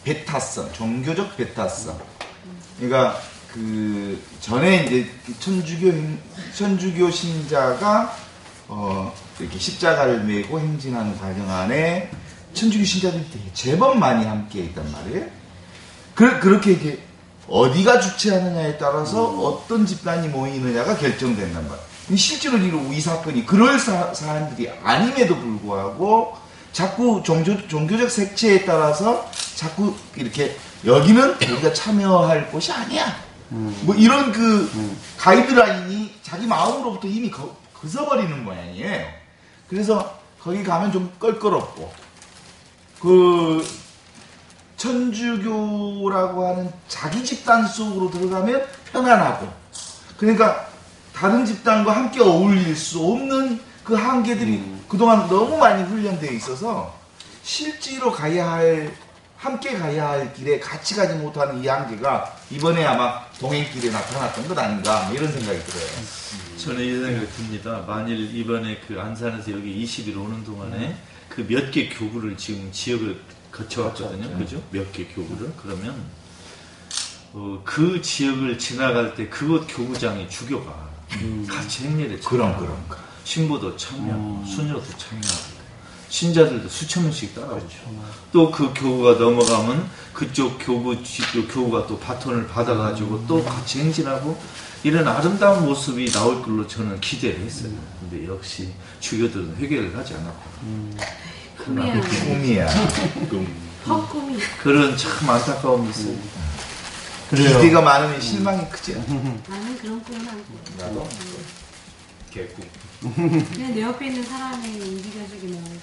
배타성, 종교적 배타성. 그러니까 그 전에 이제 그 천주교 행- 천주교 신자가 어 이렇게 십자가를 메고 행진하는 과정 안에 천주교 신자들이 되게 제법 많이 함께 있단 말이에요. 그, 그렇게 이게 어디가 주최하느냐에 따라서 어떤 집단이 모이느냐가 결정된단 말이에요. 실제로 이, 이 사건이 그럴 사, 사안들이 아님에도 불구하고 자꾸 종교, 종교적 색채에 따라서 자꾸 이렇게 여기는 우리가 참여할 곳이 아니야. 뭐 이런 그 가이드라인이 자기 마음으로부터 이미 거, 벗어버리는 모양이에요. 그래서 거기 가면 좀 껄끄럽고 그 천주교라고 하는 자기 집단 속으로 들어가면 편안하고 그러니까 다른 집단과 함께 어울릴 수 없는 그 한계들이 그동안 너무 많이 훈련되어 있어서 실제로 가야 할 함께 가야 할 길에 같이 가지 못하는 이 한계가 이번에 아마 동행길에 나타났던 것 아닌가 뭐 이런 생각이 들어요. 저는 이 생각이 듭니다. 만일 이번에 그 안산에서 여기 20일 오는 동안에 그 몇 개 교구를 지금 지역을 거쳐왔거든요. 그죠? 몇 개 교구를. 그러면 어, 그 지역을 지나갈 때 그곳 교구장의 주교가 같이 행렬에 참여하고 그럼, 그럼. 신부도 참여하고 수녀도 참여하고 신자들도 수천 명씩 따라오죠. 또 그 교구가 넘어가면 그쪽 교구 지- 교구가 또 바톤을 받아가지고 또 같이 행진하고 이런 아름다운 모습이 나올 걸로 저는 기대를 했어요. 근데 역시 주교들은 회개를 하지 않았고 꿈이야. 꿈이야. 헛꿈이. 그런 참 안타까움이 있어요. 기대가 많으면 실망이 크지. 나는 그런 꿈은 안 꿔. 나도. 개꿈. 그냥 내 옆에 있는 사람이 인기가족이면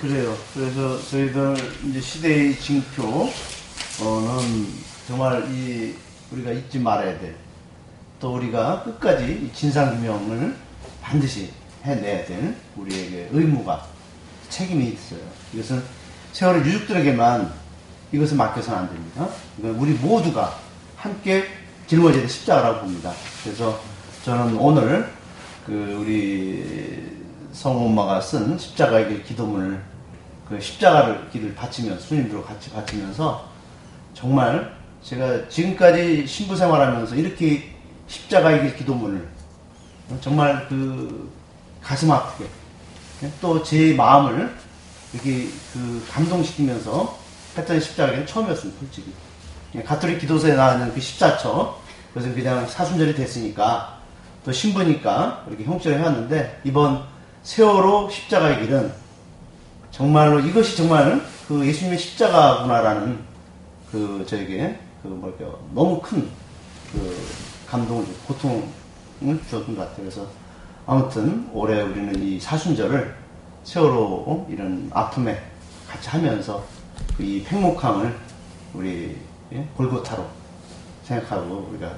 그래요. 그래서 저희들 이제 시대의 징표는 정말 이 우리가 잊지 말아야 될또 우리가 끝까지 이 진상규명을 반드시 해내야 될 우리에게 의무가 책임이 있어요. 이것은 세월의 유족들에게만 이것을 맡겨서는 안 됩니다. 이건 우리 모두가 함께 짊어져야 될 십자가라고 봅니다. 그래서 저는 오늘 그 우리 성엄마가 쓴 십자가의 길 기도문을 그 십자가를 길을 바치면서 수님들과 같이 바치면서 정말 제가 지금까지 신부 생활하면서 이렇게 십자가의 길 기도문을 정말 그 가슴 아프게 또 제 마음을 이렇게 그 감동시키면서 했던 십자가는 처음이었습니다, 솔직히. 그냥 가톨릭 기도서에 나오는 그 십자처, 그것은 그냥 사순절이 됐으니까, 또 신부니까 이렇게 형식을 해왔는데, 이번 세월호 십자가의 길은 정말로 이것이 정말 그 예수님의 십자가구나라는 그 저에게 그 뭘까 너무 큰 그 감동을 주- 고통을 주었던 것 같아요. 그래서 아무튼 올해 우리는 이 사순절을 세월호 어? 이런 아픔에 같이 하면서 그이 팽목항을 우리 예? 골고타로 생각하고 우리가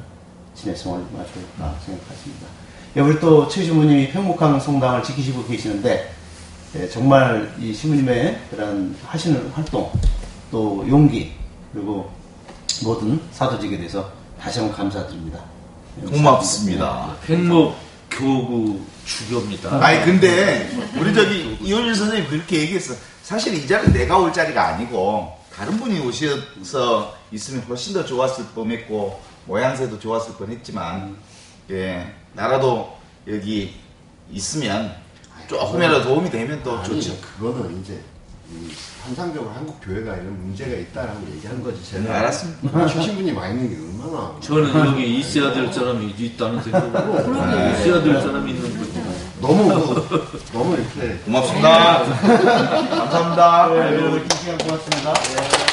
지냈으면 얼마나 좋을까 생각하십니다. 예, 우리 또 최 신부님이 팽목항 성당을 지키시고 계시는데 예, 정말 이 신부님의 그런 하시는 활동 또 용기 그리고 모든 사도직에 대해서 다시 한번 감사드립니다. 예, 고맙습니다. 팽목 교구 주교입니다. 아니 근데 우리 저기 이효준 선생님 그렇게 얘기했어. 사실 이 자리는 내가 올 자리가 아니고 다른 분이 오셔서 있으면 훨씬 더 좋았을 뻔했고 모양새도 좋았을 뻔했지만 예 나라도 여기 있으면 조금이라도 도움이 되면 또 아니, 좋죠. 그거는 이제 이 현상적으로 한국 교회가 이런 문제가 있다라고 얘기한 거지. 네, 제가 알았습니다. 최신분이 와 있는 게 얼마나 저는 여기 있어야 될 사람이 있다는 생각으로 있어야 될 사람이 있는 거죠. 너무 그, 너무 이렇게 고맙습니다. 감사합니다. 네, 오늘 긴 시간 고맙습니다. 예.